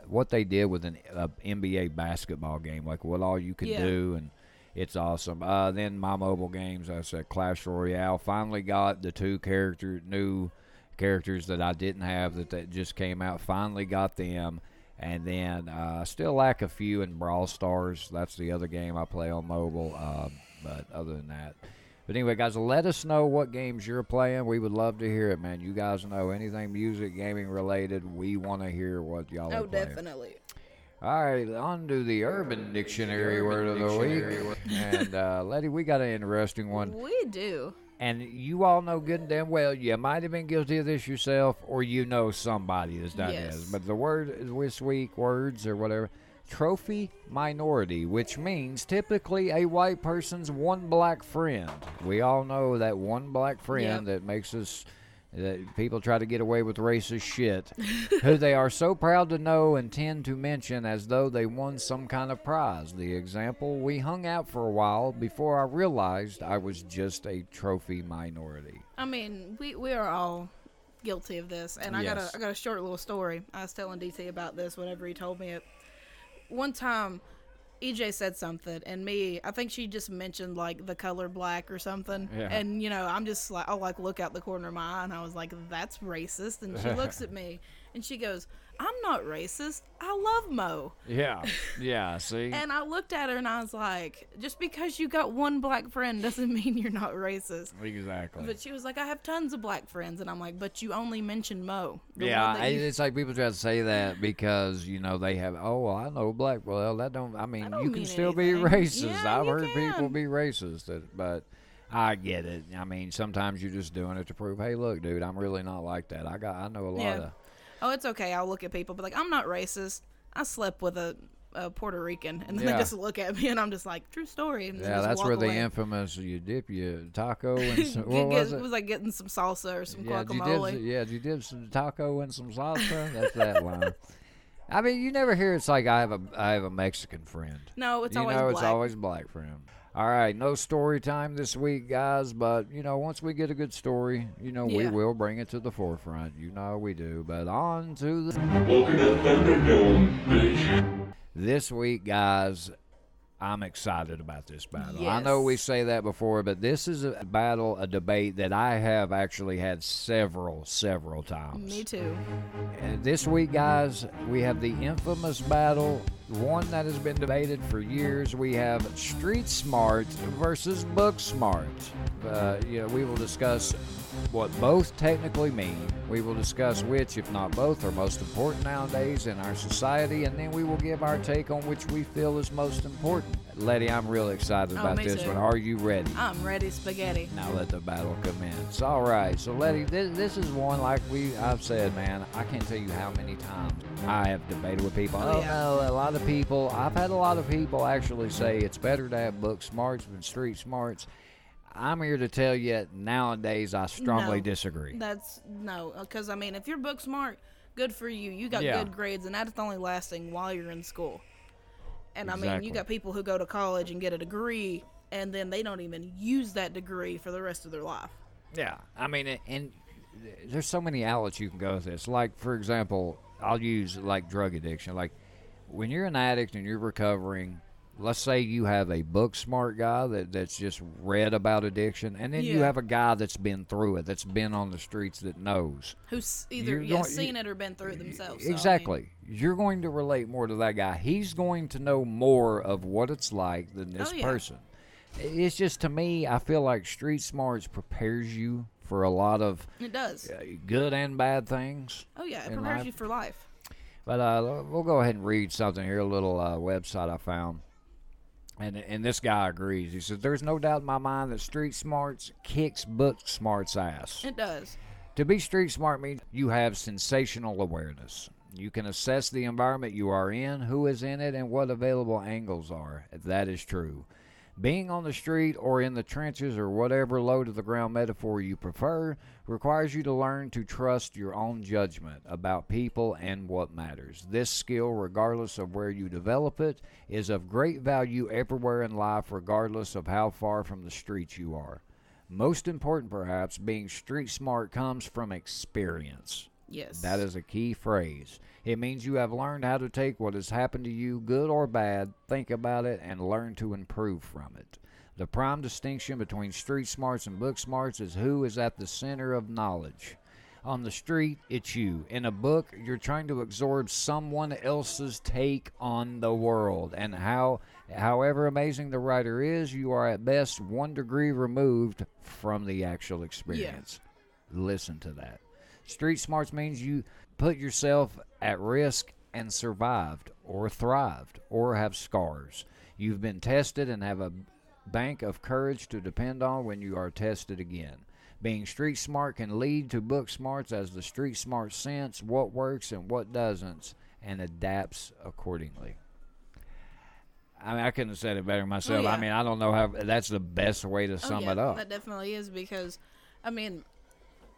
what they did with an uh, NBA basketball game, like what all you can Yeah. do, and it's awesome. Uh, then my mobile games, I said Clash Royale. Finally got the two character new characters that I didn't have that, that just came out. Finally got them. And then uh, I still lack a few in Brawl Stars. That's the other game I play on mobile. Uh, but other than that, but anyway, guys, let us know what games you're playing. We would love to hear it, man. You guys know anything music, gaming related. We want to hear what y'all are oh, playing. definitely. All right, on to the Urban Dictionary word of the week. [LAUGHS] and uh, Letty, we got an interesting one. We do. And you all know good and damn well you might have been guilty of this yourself, or you know somebody that's done Yes. this. But the word this week, words or whatever, trophy minority, which means typically a white person's one black friend. We all know that one black friend that makes us. That people try to get away with racist shit, [LAUGHS] who they are so proud to know and tend to mention as though they won some kind of prize. The example, we hung out for a while before I realized I was just a trophy minority. I mean, we we are all guilty of this, and I got a I got a short little story. I was telling DT about this whenever he told me it. One time, EJ said something, and me, I think she just mentioned like the color black or something, Yeah. and you know, I'm just like, I'll like look out the corner of my eye, and I was like, that's racist, and she looks at me, and she goes, I'm not racist. I love Mo. Yeah, yeah. See, [LAUGHS] And I looked at her and I was like, just because you got one black friend doesn't [LAUGHS] mean you're not racist. exactly. But she was like, I have tons of black friends, and I'm like, but you only mentioned Mo. yeah, you- it's like people try to say that [LAUGHS] because you know they have. Oh, well, I know black. Well, that don't. I mean, don't you can mean still be racist. Yeah, I've heard people be racist, that- but I get it. I mean, sometimes you're just doing it to prove, hey, look, dude, I'm really not like that. I got, I know a lot Yeah. of. Oh, it's okay. I'll look at people, but like, I'm not racist. I slept with a, a Puerto Rican, and then Yeah. they just look at [LAUGHS] me, and I'm just like, true story. Yeah, that's where the infamous you dip your taco [LAUGHS] and some, what was get- it? was like getting some salsa or some Yeah, did you guacamole. dip, yeah, you dip some taco and some salsa? That's that line. I mean, you never hear it's like I have a I have a Mexican friend. no, it's you always know, black. it's always black friend. All right, no story time this week, guys. But you know, once we get a good story, you know, we will bring it to the forefront. You know, we do. But on to the Welcome to Thunderdome, bitch. this week, guys. I'm excited about this battle. I know we say that before, but this is a battle, a debate that I have actually had several, several times. Me too. And this week, guys, we have the infamous battle, one that has been debated for years. We have Street Smart versus Book Smart. Uh, you know, we will discuss what both technically mean. We will discuss which, if not both, are most important nowadays in our society, and then we will give our take on which we feel is most important. Letty, I'm really excited Oh, about this too. one. Are you ready? I'm ready spaghetti. Now let the battle commence. All right, so Letty, this, this is one like we I've said, man. I can't tell you how many times I have debated with people. Oh, Oh, yeah. no, a lot of people. I've had a lot of people actually say it's better to have book smarts than street smarts. I'm here to tell you nowadays I strongly No. disagree. That's no, because I mean, if you're book smart, good for you. You got Yeah. good grades, and that's only lasting while you're in school. And I mean, you got people who go to college and get a degree, and then they don't even use that degree for the rest of their life. Yeah, I mean, and- and there's so many outlets you can go with this. Like, for example, I'll use like drug addiction. Like, when you're an addict and you're recovering, let's say you have a book smart guy that, that's just read about addiction, and then you have a guy that's been through it, that's been on the streets, that knows. Who's either You're yeah, going- seen it or been through it themselves. so, I mean, exactly. You're going to relate more to that guy. He's going to know more of what it's like than this Oh, yeah. person. It's just to me, I feel like street smarts prepares you for a lot of it does. uh, good and bad things. Oh yeah, it prepares life. you for life. But uh, we'll go ahead and read something here, a little uh, website I found. And, and this guy agrees. He says, There's no doubt in my mind that street smarts kicks book smarts ass. It does. To be street smart means you have sensational awareness. You can assess the environment you are in, who is in it, and what available angles are. That is true. Being on the street or in the trenches or whatever low to the ground metaphor you prefer requires you to learn to trust your own judgment about people and what matters. This skill, regardless of where you develop it, is of great value everywhere in life, regardless of how far from the streets you are. Most important, perhaps, being street smart comes from experience. Yes. That is a key phrase. It means you have learned how to take what has happened to you, good or bad, think about it, and learn to improve from it. The prime distinction between street smarts and book smarts is who is at the center of knowledge. On the street, it's you. In a book, you're trying to absorb someone else's take on the world. And how however amazing the writer is, you are at best one degree removed from the actual experience. Listen to that. Street smarts means you put yourself at risk and survived, or thrived, or have scars. You've been tested and have a bank of courage to depend on when you are tested again. Being street smart can lead to book smarts as the street smart sense what works and what doesn't and adapts accordingly. I mean, I couldn't have said it better myself. Oh, yeah. I mean, I don't know how that's the best way to Oh, sum yeah, it up. That definitely is because, I mean,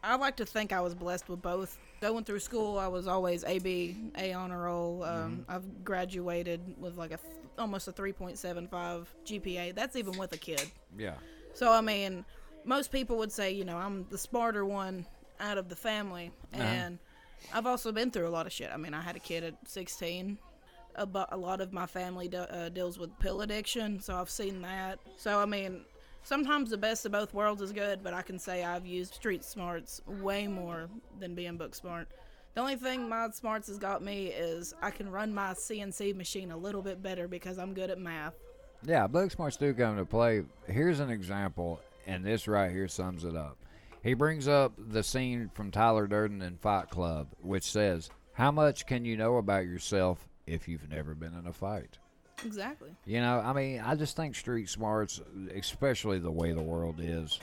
I like to think I was blessed with both. Going through school, I was always AB, A honor roll. Um, Mm-hmm. I've graduated with like a th- almost a 3.75 GPA. That's even with a kid. yeah. So I mean, most people would say, you know, I'm the smarter one out of the family, Uh-huh. and I've also been through a lot of shit. I mean, I had a kid at 16. About a lot of my family de- uh, deals with pill addiction, so I've seen that. So I mean, sometimes the best of both worlds is good, but I can say I've used street smarts way more than being book smart. The only thing my smarts has got me is I can run my CNC machine a little bit better because I'm good at math. Yeah, book smarts do come into play. Here's an example, and this right here sums it up. He brings up the scene from Tyler Durden in Fight Club, which says, How much can you know about yourself if you've never been in a fight? Exactly. You know, I mean, I just think street smarts, especially the way the world is.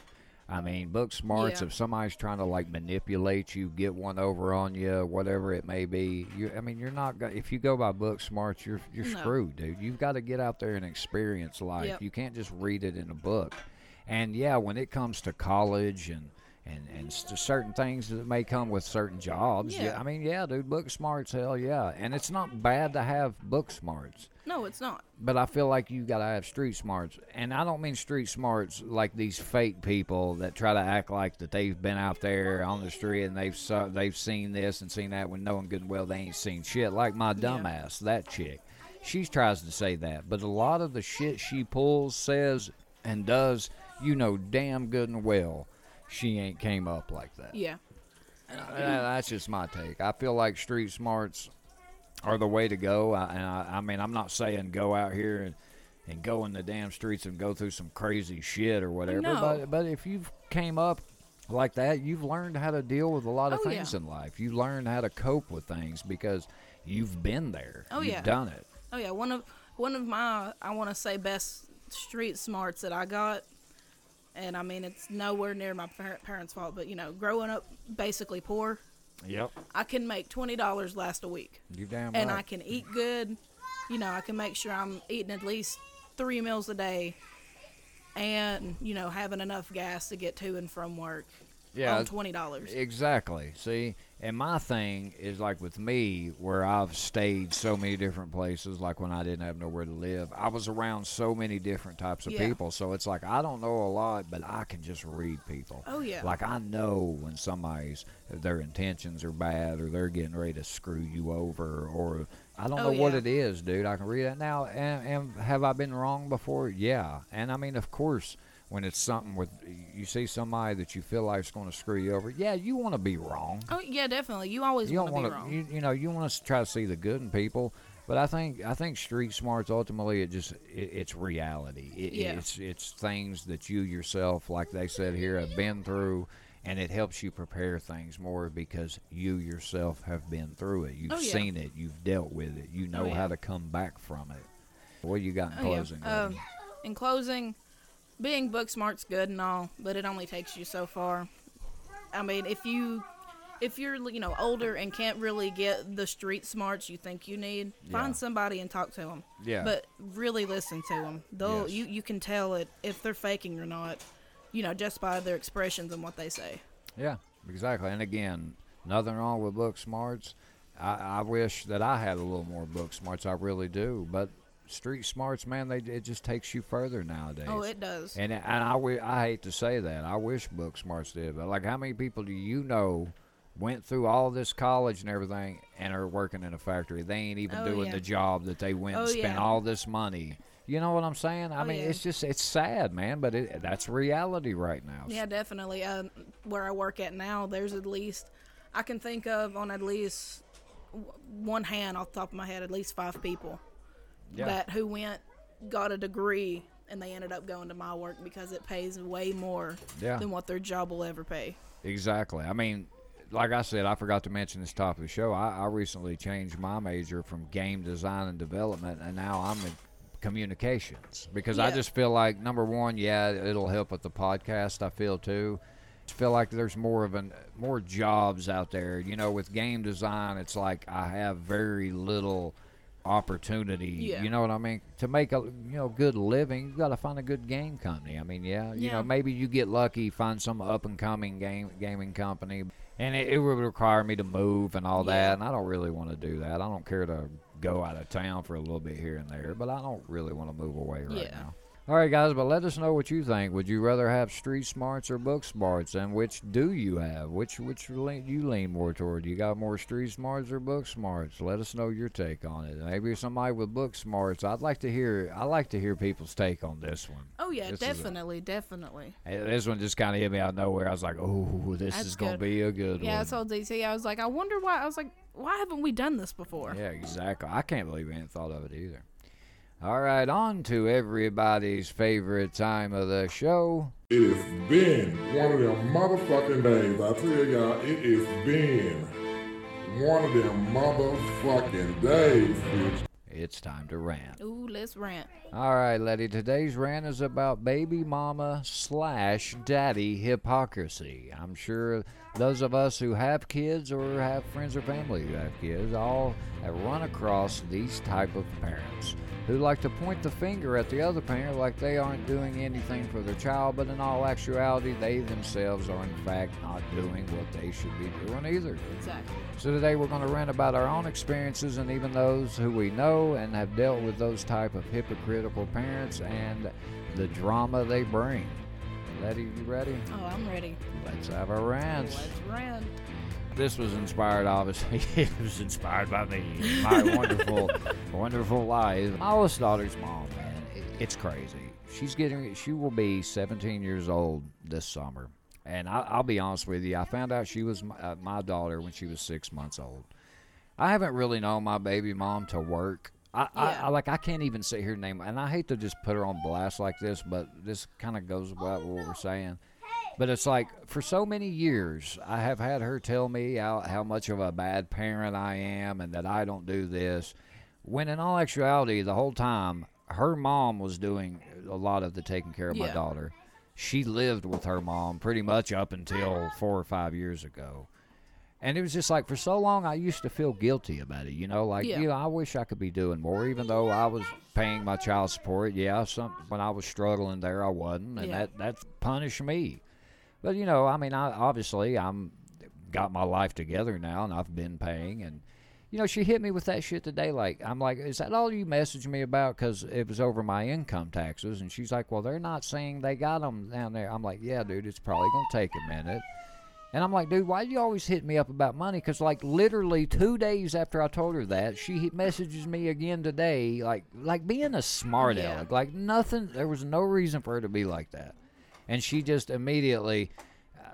I mean, book smarts, Yeah. if somebody's trying to like manipulate you, get one over on you, whatever it may be, you I mean, you're not go- if you go by book smarts, you're you're No. screwed, dude. You've got to get out there and experience life. Yep. You can't just read it in a book. And yeah, when it comes to college and and and s- certain things that may come with certain jobs, yeah. Yeah. I mean, yeah, dude, book smarts, hell yeah. And it's not bad to have book smarts No, it's not. but I feel like you gotta have street smarts, and I don't mean street smarts like these fake people that try to act like that they've been out there on the street and they've saw, they've seen this and seen that when knowing good and well they ain't seen shit. Like my dumbass, that chick, she tries to say that, but a lot of the shit she pulls, says, and does, you know damn good and well, she ain't came up like that. Yeah. That's just my take. I feel like street smarts are the way to go. I, and I, I mean, I'm not saying go out here and, and go in the damn streets and go through some crazy shit or whatever. No. But but if you've came up like that, you've learned how to deal with a lot of Oh, yeah. things in life. You learn how to cope with things because you've been there. Oh, you've yeah. done it. Oh yeah, one of one of my I want to say best street smarts that I got, and I mean it's nowhere near my par- parents' fault, but you know, growing up basically poor, Yep. I can make twenty dollars last a week, You damn and right. I can eat good. You know, I can make sure I'm eating at least three meals a day, and you know, having enough gas to get to and from work yeah, on twenty dollars. Exactly. See, and my thing is like with me, where I've stayed so many different places, like when I didn't have nowhere to live, I was around so many different types of Yeah. people. So it's like I don't know a lot, but I can just read people. Oh yeah. Like I know when somebody's their intentions are bad or they're getting ready to screw you over or I don't Oh, know what it is, dude. I can read it now. And, and have I been wrong before? Yeah. And I mean, of course, when it's something with you see somebody that you feel like is going to screw you over, yeah, you want to be wrong. oh yeah, definitely. You always You want to be wrong. you, you know, you want to try to see the good in people. But I think I think street smarts ultimately it just it, it's reality. It, Yeah. It's it's things that you yourself, like they said here, have been through, and it helps you prepare things more because you yourself have been through it. You've Oh, yeah. seen it. You've dealt with it. You know Oh, yeah. how to come back from it. What you got in Oh, yeah. closing? Um, in closing, being book smart's good and all, but it only takes you so far. I mean, if you if you're you know older and can't really get the street smarts you think you need, Yeah. find somebody and talk to them. Yeah. But really listen to them. They'll Yes. you you can tell it if they're faking or not. You know, just by their expressions and what they say. Yeah, exactly. And again, nothing wrong with book smarts. I, I wish that I had a little more book smarts. I really do. But street smarts, man, they it just takes you further nowadays. Oh, it does. and and I, I hate to say that. I wish book smarts did. But like, how many people do you know went through all this college and everything and are working in a factory? They ain't even Oh, doing yeah. the job that they went and Oh, spent yeah. all this money. You know what I'm saying? I Oh, mean, yeah. it's just it's sad, man. But it, that's reality right now. Yeah, definitely. Uh, where I work at now, there's at least I can think of on at least one hand off the top of my head, at least five people Yeah. that who went got a degree and they ended up going to my work because it pays way more Yeah. than what their job will ever pay. Exactly. I mean, like I said, I forgot to mention this top of the show. I, I recently changed my major from game design and development, and now I'm in communications because I just feel like number one, yeah, it'll help with the podcast. I feel too. I feel like there's more of an more jobs out there. You know, with game design, it's like I have very little opportunity. Yeah. You know what I mean? To make a you know good living, you got to find a good game company. I mean, yeah, you Yeah. know, maybe you get lucky, find some up and coming game gaming company, and it, it would require me to move and all Yeah. that, and I don't really want to do that. I don't care to go out of town for a little bit here and there, but I don't really want to move away right now. All right, guys, but let us know what you think. Would you rather have street smarts or book smarts, and which do you have? Which which lean, you lean more toward? Do you got more street smarts or book smarts? Let us know your take on it. Maybe somebody with book smarts. I'd like to hear. I like to hear people's take on this one. Oh yeah, This is a- definitely, definitely. This one just kind of hit me out of nowhere. I was like, "Oh, this That's is gonna be a good one. Yeah, I one." told DT I was like, I wonder why. I was like, why haven't we done this before? Yeah, exactly. I can't believe we hadn't thought of it either. All right, on to everybody's favorite time of the show. It has been one of them motherfucking days. I tell y'all, it has been one of them motherfucking days, bitch. It's time to rant. Ooh, let's rant. All right, Letty. Today's rant is about baby mama slash daddy hypocrisy. I'm sure those of us who have kids or have friends or family who have kids all have run across these type of parents who like to point the finger at the other parent like they aren't doing anything for their child, but in all actuality, they themselves are in fact not doing what they should be doing either. Exactly. So today we're going to rant about our own experiences and even those who we know and have dealt with those type of hypocritical parents and the drama they bring. Letty, you ready? Oh, I'm ready. Let's have a rant. Let's rant. This was inspired, obviously. [LAUGHS] it was inspired by me, [LAUGHS] my wonderful, wonderful life. My oldest daughter's mom, man, it, it's crazy. She's getting, she will be 17 years old this summer. And I, I'll be honest with you, I found out she was my, uh, my daughter when she was six months old. I haven't really known my baby mom to work. I, I, Yeah. I like I can't even sit here and name, and I hate to just put her on blast like this, but this kind of goes about what we're saying. But it's like for so many years, I have had her tell me how, how much of a bad parent I am and that I don't do this. When in all actuality, the whole time, her mom was doing a lot of the taking care of my daughter. She lived with her mom pretty much up until four or five years ago. And it was just like for so long, I used to feel guilty about it. You know, like Yeah. you know, I wish I could be doing more, even though I was paying my child support. Yeah, some when I was struggling there, I wasn't, and Yeah. that that punished me. But you know, I mean, I obviously I'm got my life together now, and I've been paying. And you know, she hit me with that shit today. Like, I'm like, is that all you messaged me about? Because it was over my income taxes. And she's like, well, they're not saying they got them down there. I'm like, yeah, dude, it's probably gonna take a minute. And I'm like, dude, why do you always hit me up about money? Because, like, literally two days after I told her that, she messages me again today, like, like being a smart Yeah. aleck. Like, nothing, there was no reason for her to be like that. And she just immediately, uh,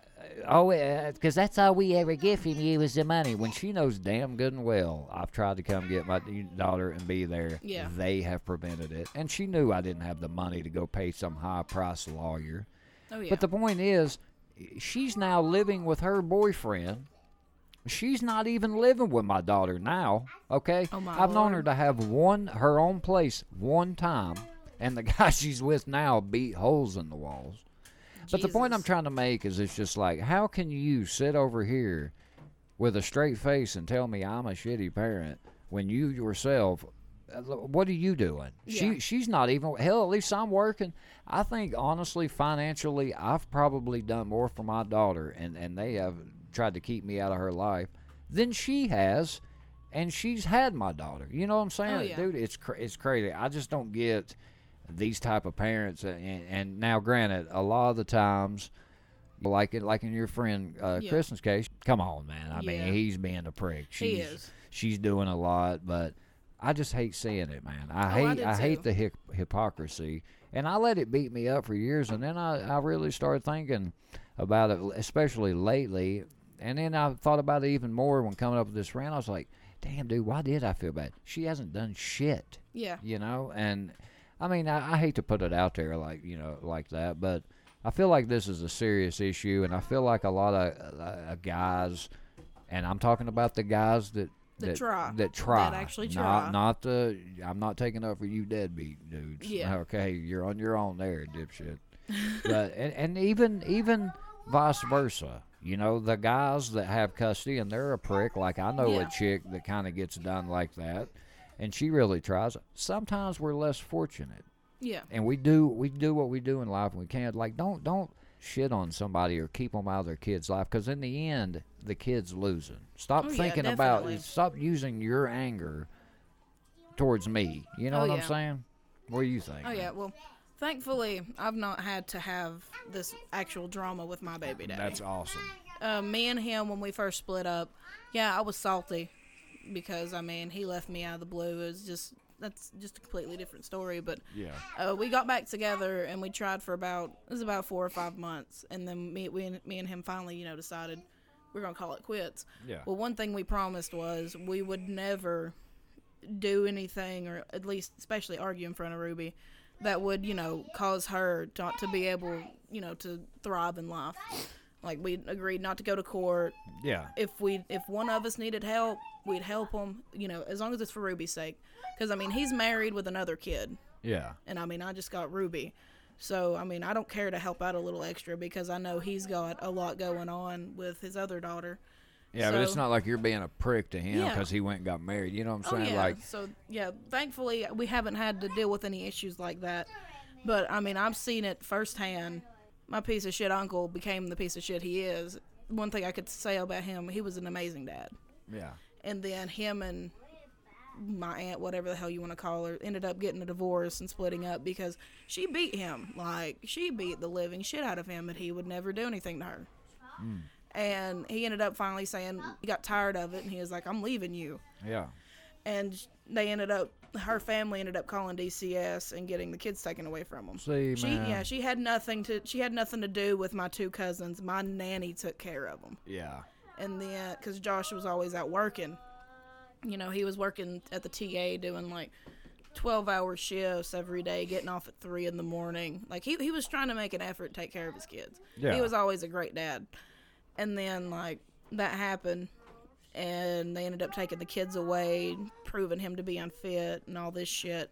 oh, because that's all we ever get from you is the money. When she knows damn good and well, I've tried to come get my daughter and be there. Yeah. They have prevented it. And she knew I didn't have the money to go pay some high price lawyer. Oh yeah. But the point is, she's now living with her boyfriend. She's not even living with my daughter now. Okay, Oh, I've known her to have one her own place one time, and the [LAUGHS] guy she's with now beat holes in the walls. But the point I'm trying to make is, it's just like, how can you sit over here with a straight face and tell me I'm a shitty parent when you yourself what are you doing Yeah. she she's not even hell at least i'm working i think honestly financially i've probably done more for my daughter and and they have tried to keep me out of her life than she has and she's had my daughter you know what i'm saying Oh, yeah. dude it's cra- it's crazy i just don't get these type of parents and, and now granted a lot of the times like it, like in your friend uh, Yeah. Kristen's case, come on, man. I Yeah. mean, he's being a prick. She's, He is. She's doing a lot, but I just hate seeing it, man. I Oh, hate did I, hate the hip- hypocrisy, and I let it beat me up for years, and then I I really started thinking about it, especially lately, and then I thought about it even more when coming up with this rant. I was like, damn, dude, why did I feel bad? She hasn't done shit yeah. you know and i mean I, I hate to put it out there like you know like that but i feel like this is a serious issue and i feel like a lot of uh, guys and i'm talking about the guys that That try. that try That actually not try. not the i'm not taking up for you deadbeat dudes Yeah. okay you're on your own there dipshit but [LAUGHS] and, and even even vice versa you know the guys that have custody and they're a prick like i know Yeah. a chick that kind of gets done like that and she really tries sometimes we're less fortunate Yeah. and we do we do what we do in life and we can't like don't don't shit on somebody or keep them out of their kids life because in the end the kid's losing stop Oh, yeah, thinking about stop using your anger towards me you know Oh, what i'm saying what do you think Oh yeah. Well, thankfully, I've not had to have this actual drama with my baby daddy. that's awesome uh, me and him when we first split up. Yeah, I was salty because I mean he left me out of the blue. It was just that's just a completely different story. But yeah uh, we got back together and we tried for about it was about four or five months, and then me we, and- me and him finally you know decided we're gonna call it quits. yeah Well, one thing we promised was we would never do anything, or at least, especially argue in front of Ruby, that would, you know, cause her not to be able, you know, to thrive in life. Like we agreed not to go to court. yeah If we, if one of us needed help, we'd help him. You know, as long as it's for Ruby's sake. Because I mean, he's married with another kid, yeah and I mean, I just got Ruby. So I mean, I don't care to help out a little extra because I know he's got a lot going on with his other daughter. yeah but it's not like you're being a prick to him Yeah. because he went and got married you know what i'm Oh saying yeah. like so yeah, thankfully we haven't had to deal with any issues like that. But I mean, I've seen it firsthand. My piece of shit uncle became the piece of shit he is. One thing I could say about him, he was an amazing dad. yeah And then him and my aunt, whatever the hell you want to call her, ended up getting a divorce and splitting up because she beat him. Like she beat the living shit out of him, and he would never do anything to her. Hmm. And he ended up finally saying he got tired of it, and he was like, "I'm leaving you." yeah and they ended up her family ended up calling DCS and getting the kids taken away from them. See, she man. yeah, she had nothing to she had nothing to do with my two cousins. My nanny took care of them. yeah And then cuz Josh was always out working. You know, he was working at the TA doing like 12 hour shifts every day, getting off at 3 in the morning. Like, he, he was trying to make an effort to take care of his kids. Yeah. He was always a great dad. And then, like, that happened, and they ended up taking the kids away, proving him to be unfit and all this shit.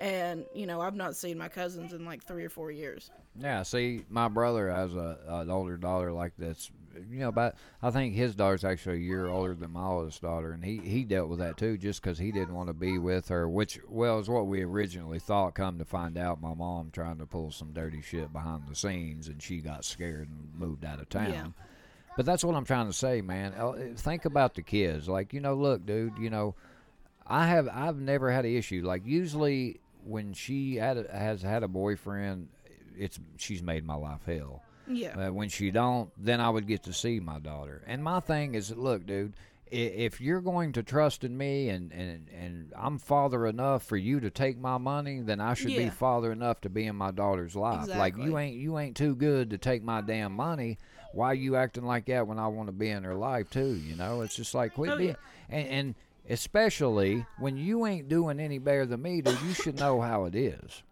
And, you know, I've not seen my cousins in like three or four years. Yeah, see, my brother has a an older daughter like that's, you know, about I think his daughter's actually a year older than my oldest daughter, and he he dealt with that too, just because he didn't want to be with her, which well is what we originally thought. Come to find out, my mom trying to pull some dirty shit behind the scenes, and she got scared and moved out of town. Yeah. But that's what I'm trying to say, man. Uh, Think about the kids. Like, you know, look, dude, you know, I have I've never had an issue. Like usually when she had a, has had a boyfriend, it's she's made my life hell. Yeah. Uh, when she don't, then I would get to see my daughter. And my thing is, look, dude, if you're going to trust in me and and and I'm father enough for you to take my money, then I should be father enough to be in my daughter's life. Like you ain't you ain't too good to take my damn money. Why you acting like that when I want to be in her life too? You know, it's just like quit Oh, being yeah. and, and especially when you ain't doing any better than me, dude. You should know how it is.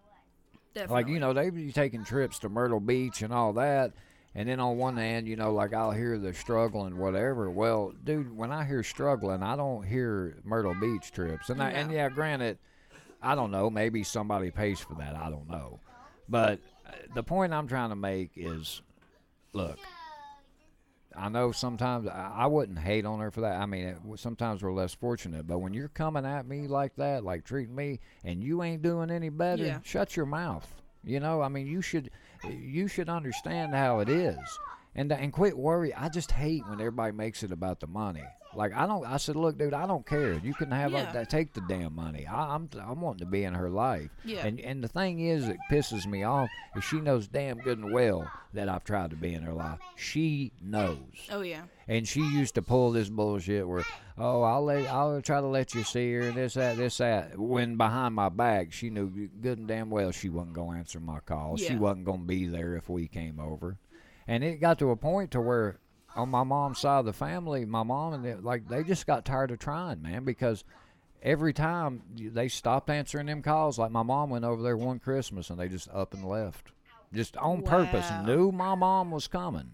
Definitely. Like you know, they be taking trips to Myrtle Beach and all that, and then on one hand, you know, like I'll hear the struggling, whatever. Well, dude, when I hear struggling, I don't hear Myrtle Beach trips. And I, and yeah, granted, I don't know. Maybe somebody pays for that. I don't know. But uh, the point I'm trying to make is, look. I know sometimes I, wouldn't hate on her for that. I mean, it, sometimes we're less fortunate, but when you're coming at me like that, like treating me, and you ain't doing any better, Yeah. shut your mouth. You know, I mean, you should, you should understand how it is, and and quit worry. I just hate when everybody makes it about the money. Like I don't. I said, look, dude, I don't care. You can have Yeah. that. Take the damn money. I, I'm I'm wanting to be in her life. Yeah. And and the thing is, that pisses me off is she knows damn good and well that I've tried to be in her life. She knows. oh, yeah. And she used to pull this bullshit where, oh, I'll let, I'll try to let you see her, and this, that, this, that. When behind my back, she knew good and damn well she wasn't gonna answer my call. She wasn't gonna be there if we came over. And it got to a point to where, on my mom's side of the family, my mom and it, like they just got tired of trying, man, because every time they stopped answering them calls. Like my mom went over there one Christmas and they just up and left, just on purpose. Wow. Knew my mom was coming.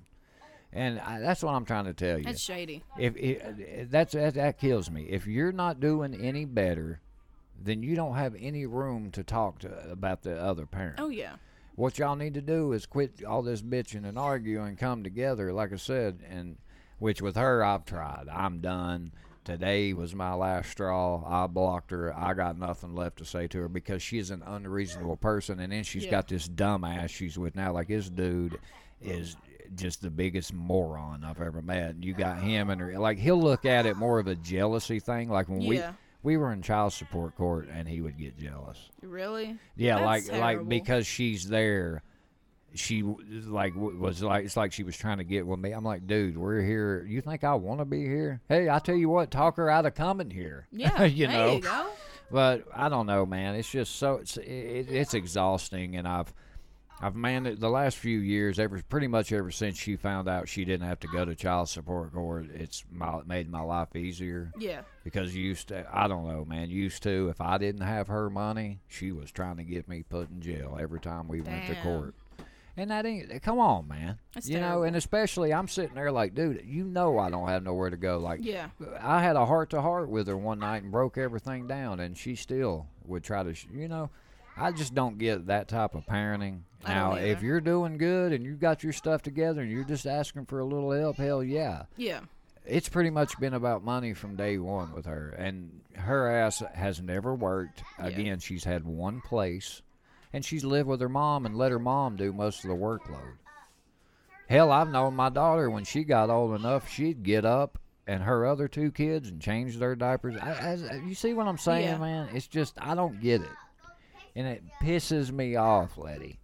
And I, that's what I'm trying to tell you That's shady. if it, that's that, that kills me. If you're not doing any better, then you don't have any room to talk to about the other parent. Oh, yeah. What y'all need to do is quit all this bitching and arguing and come together, like I said, and which with her I've tried. I'm done. Today was my last straw. I blocked her. I got nothing left to say to her because she's an unreasonable person, and then she's Yeah. got this dumb ass she's with now. Like this dude is just the biggest moron I've ever met. You got him and her, like he'll look at it more of a jealousy thing. Like when Yeah. We we were in child support court, and he would get jealous. Really? Yeah, That's like like because she's there, she like was like it's like she was trying to get with me. I'm like, dude, we're here. You think I want to be here? Hey, I tell you what, talk her out of coming here. [LAUGHS] Yeah. you there know. you go. But I don't know, man. It's just so it's it, it's exhausting, and I've I've man the last few years, ever pretty much ever since she found out she didn't have to go to child support court, it's my, made my life easier Yeah. because used to I don't know, man. Used to if I didn't have her money, she was trying to get me put in jail every time we went to court. And that ain't come on, man. That's you know, and especially I'm sitting there like, dude, you know I don't have nowhere to go. Like Yeah. I had a heart to heart with her one night and broke everything down, and she still would try to, you know. I just don't get that type of parenting. I Now, if you're doing good and you've got your stuff together and you're just asking for a little help, hell yeah Yeah. it's pretty much been about money from day one with her and her ass has never worked Yeah. again she's had one place and she's lived with her mom and let her mom do most of the workload hell i've known my daughter when she got old enough she'd get up and her other two kids and change their diapers I, I, you see what i'm saying Yeah. man it's just i don't get it and it pisses me off letty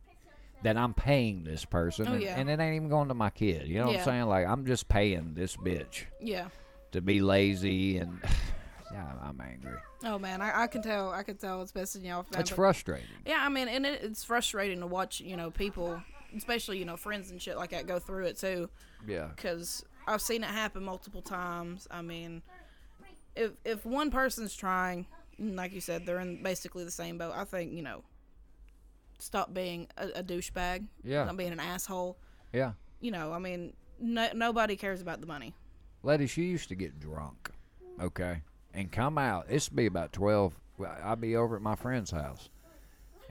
that i'm paying this person Oh, and, yeah. and it ain't even going to my kid you know what i'm saying like i'm just paying this bitch Yeah. to be lazy and [SIGHS] yeah, I'm angry. Oh man, I, I can tell. I can tell it's off. man, It's frustrating. Yeah, I mean, and it, it's frustrating to watch. You know, people, especially you know friends and shit like that, go through it too. Yeah. Because I've seen it happen multiple times. I mean, if if one person's trying, like you said, they're in basically the same boat. I think you know, stop being a, a douchebag. Yeah. Stop being an asshole. Yeah. You know, I mean, no, nobody cares about the money. Letty, she used to get drunk, okay, and come out. Would be about twelve. I'd be over at my friend's house,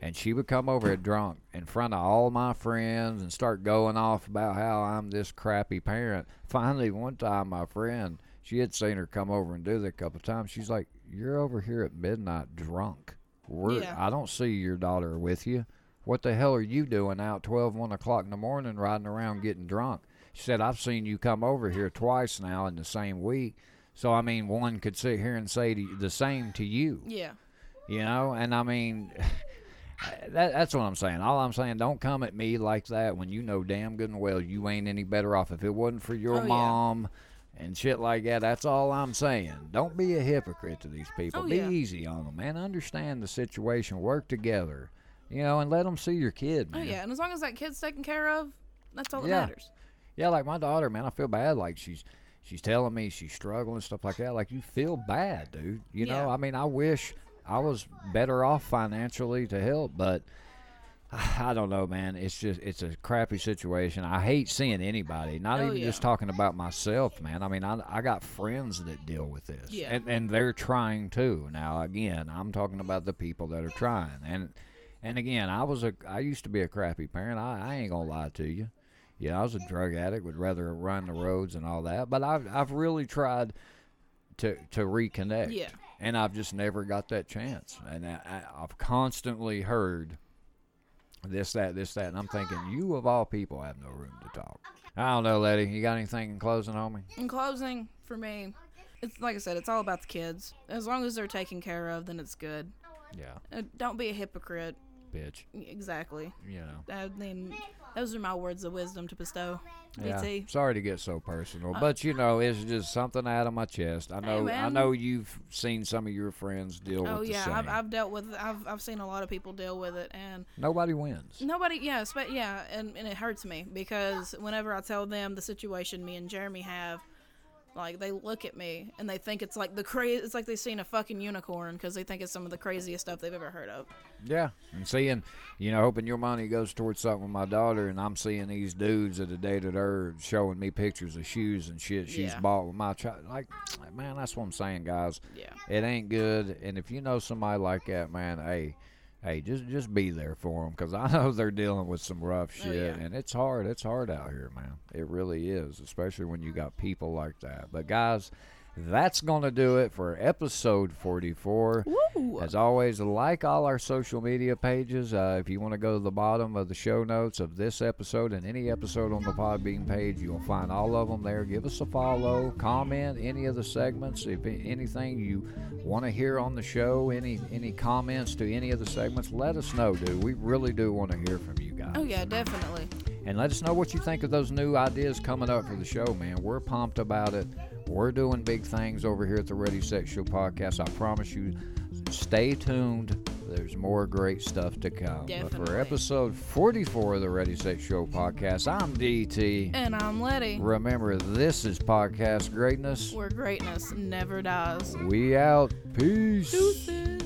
and she would come over drunk in front of all my friends and start going off about how I'm this crappy parent. Finally, one time, my friend, she had seen her come over and do that a couple of times. She's like, "You're over here at midnight drunk. We're, Yeah. I don't see your daughter with you. What the hell are you doing out 12, 1 o'clock in the morning riding around mm-hmm. getting drunk?" She said, I've seen you come over here twice now in the same week. So, I mean, one could sit here and say you, the same to you, Yeah. you know? And I mean, [SIGHS] that, that's what I'm saying. All I'm saying, don't come at me like that when you know damn good and well you ain't any better off. If it wasn't for your Oh, yeah. And shit like that, that's all I'm saying. Don't be a hypocrite to these people. Oh, be yeah. easy on them, man. Understand the situation. Work together, you know, and let them see your kid, oh, Man. Oh yeah. And as long as that kid's taken care of, that's all that Yeah. matters. Yeah, like my daughter, man, I feel bad. Like she's she's telling me she's struggling stuff like that. Like you feel bad, dude. You know, I mean, I wish I was better off financially to help, but [SIGHS] I don't know, man. It's just it's a crappy situation. I hate seeing anybody, not Oh, even yeah. just talking about myself, man. I mean, I I got friends that deal with this, Yeah. and and they're trying too. Now, again, I'm talking about the people that are trying, and and again, I was a I used to be a crappy parent. I, I ain't gonna lie to you. Yeah, I was a drug addict. Would rather run the roads and all that. But I've I've really tried to to reconnect. Yeah. And I've just never got that chance. And I, I, I've constantly heard this, that, this, that, and I'm thinking, you of all people have no room to talk. I don't know, Letty. You got anything in closing on me? In closing, for me, it's like I said, it's all about the kids. As long as they're taken care of, then it's good. Yeah, Uh, don't be a hypocrite. Bitch. Exactly. You know. I mean, those are my words of wisdom to bestow. Yeah. BT. Sorry to get so personal, uh, but you know, it's just something out of my chest. I know. I know you've seen some of your friends deal Oh with the yeah. I've, I've dealt with. I've I've seen a lot of people deal with it, and Nobody wins. nobody. Yes, but yeah, and, and it hurts me because whenever I tell them the situation me and Jeremy have, like they look at me and they think it's like the crazy. It's like they've seen a fucking unicorn because they think it's some of the craziest stuff they've ever heard of. Yeah, and seeing, you know, hoping your money goes towards something with my daughter, and I'm seeing these dudes at that have dated her showing me pictures of shoes and shit she's Yeah. bought with my child. Like, man, that's what I'm saying, guys. Yeah. It ain't good, and if you know somebody like that, man, hey, hey, just just be there for them, because I [LAUGHS] know they're dealing with some rough Oh, shit, yeah. and it's hard. It's hard out here, man. It really is, especially when you got people like that. But guys. That's going to do it for episode 44. Woo! As always, like all our social media pages. Uh, if you want to go to the bottom of the show notes of this episode and any episode on the Podbean page, you'll find all of them there. Give us a follow, comment any of the segments. If anything you want to hear on the show, any any comments to any of the segments, let us know, dude. We really do want to hear from you guys. Oh yeah, definitely. And let us know what you think of those new ideas coming up for the show, man. We're pumped about it. We're doing big things over here at the Ready Set Show podcast. I promise you, stay tuned. There's more great stuff to come. But for episode 44 of the Ready Set Show podcast, I'm DT. And I'm Letty. Remember, this is podcast greatness. Where greatness never dies. We out. Peace. Deuces.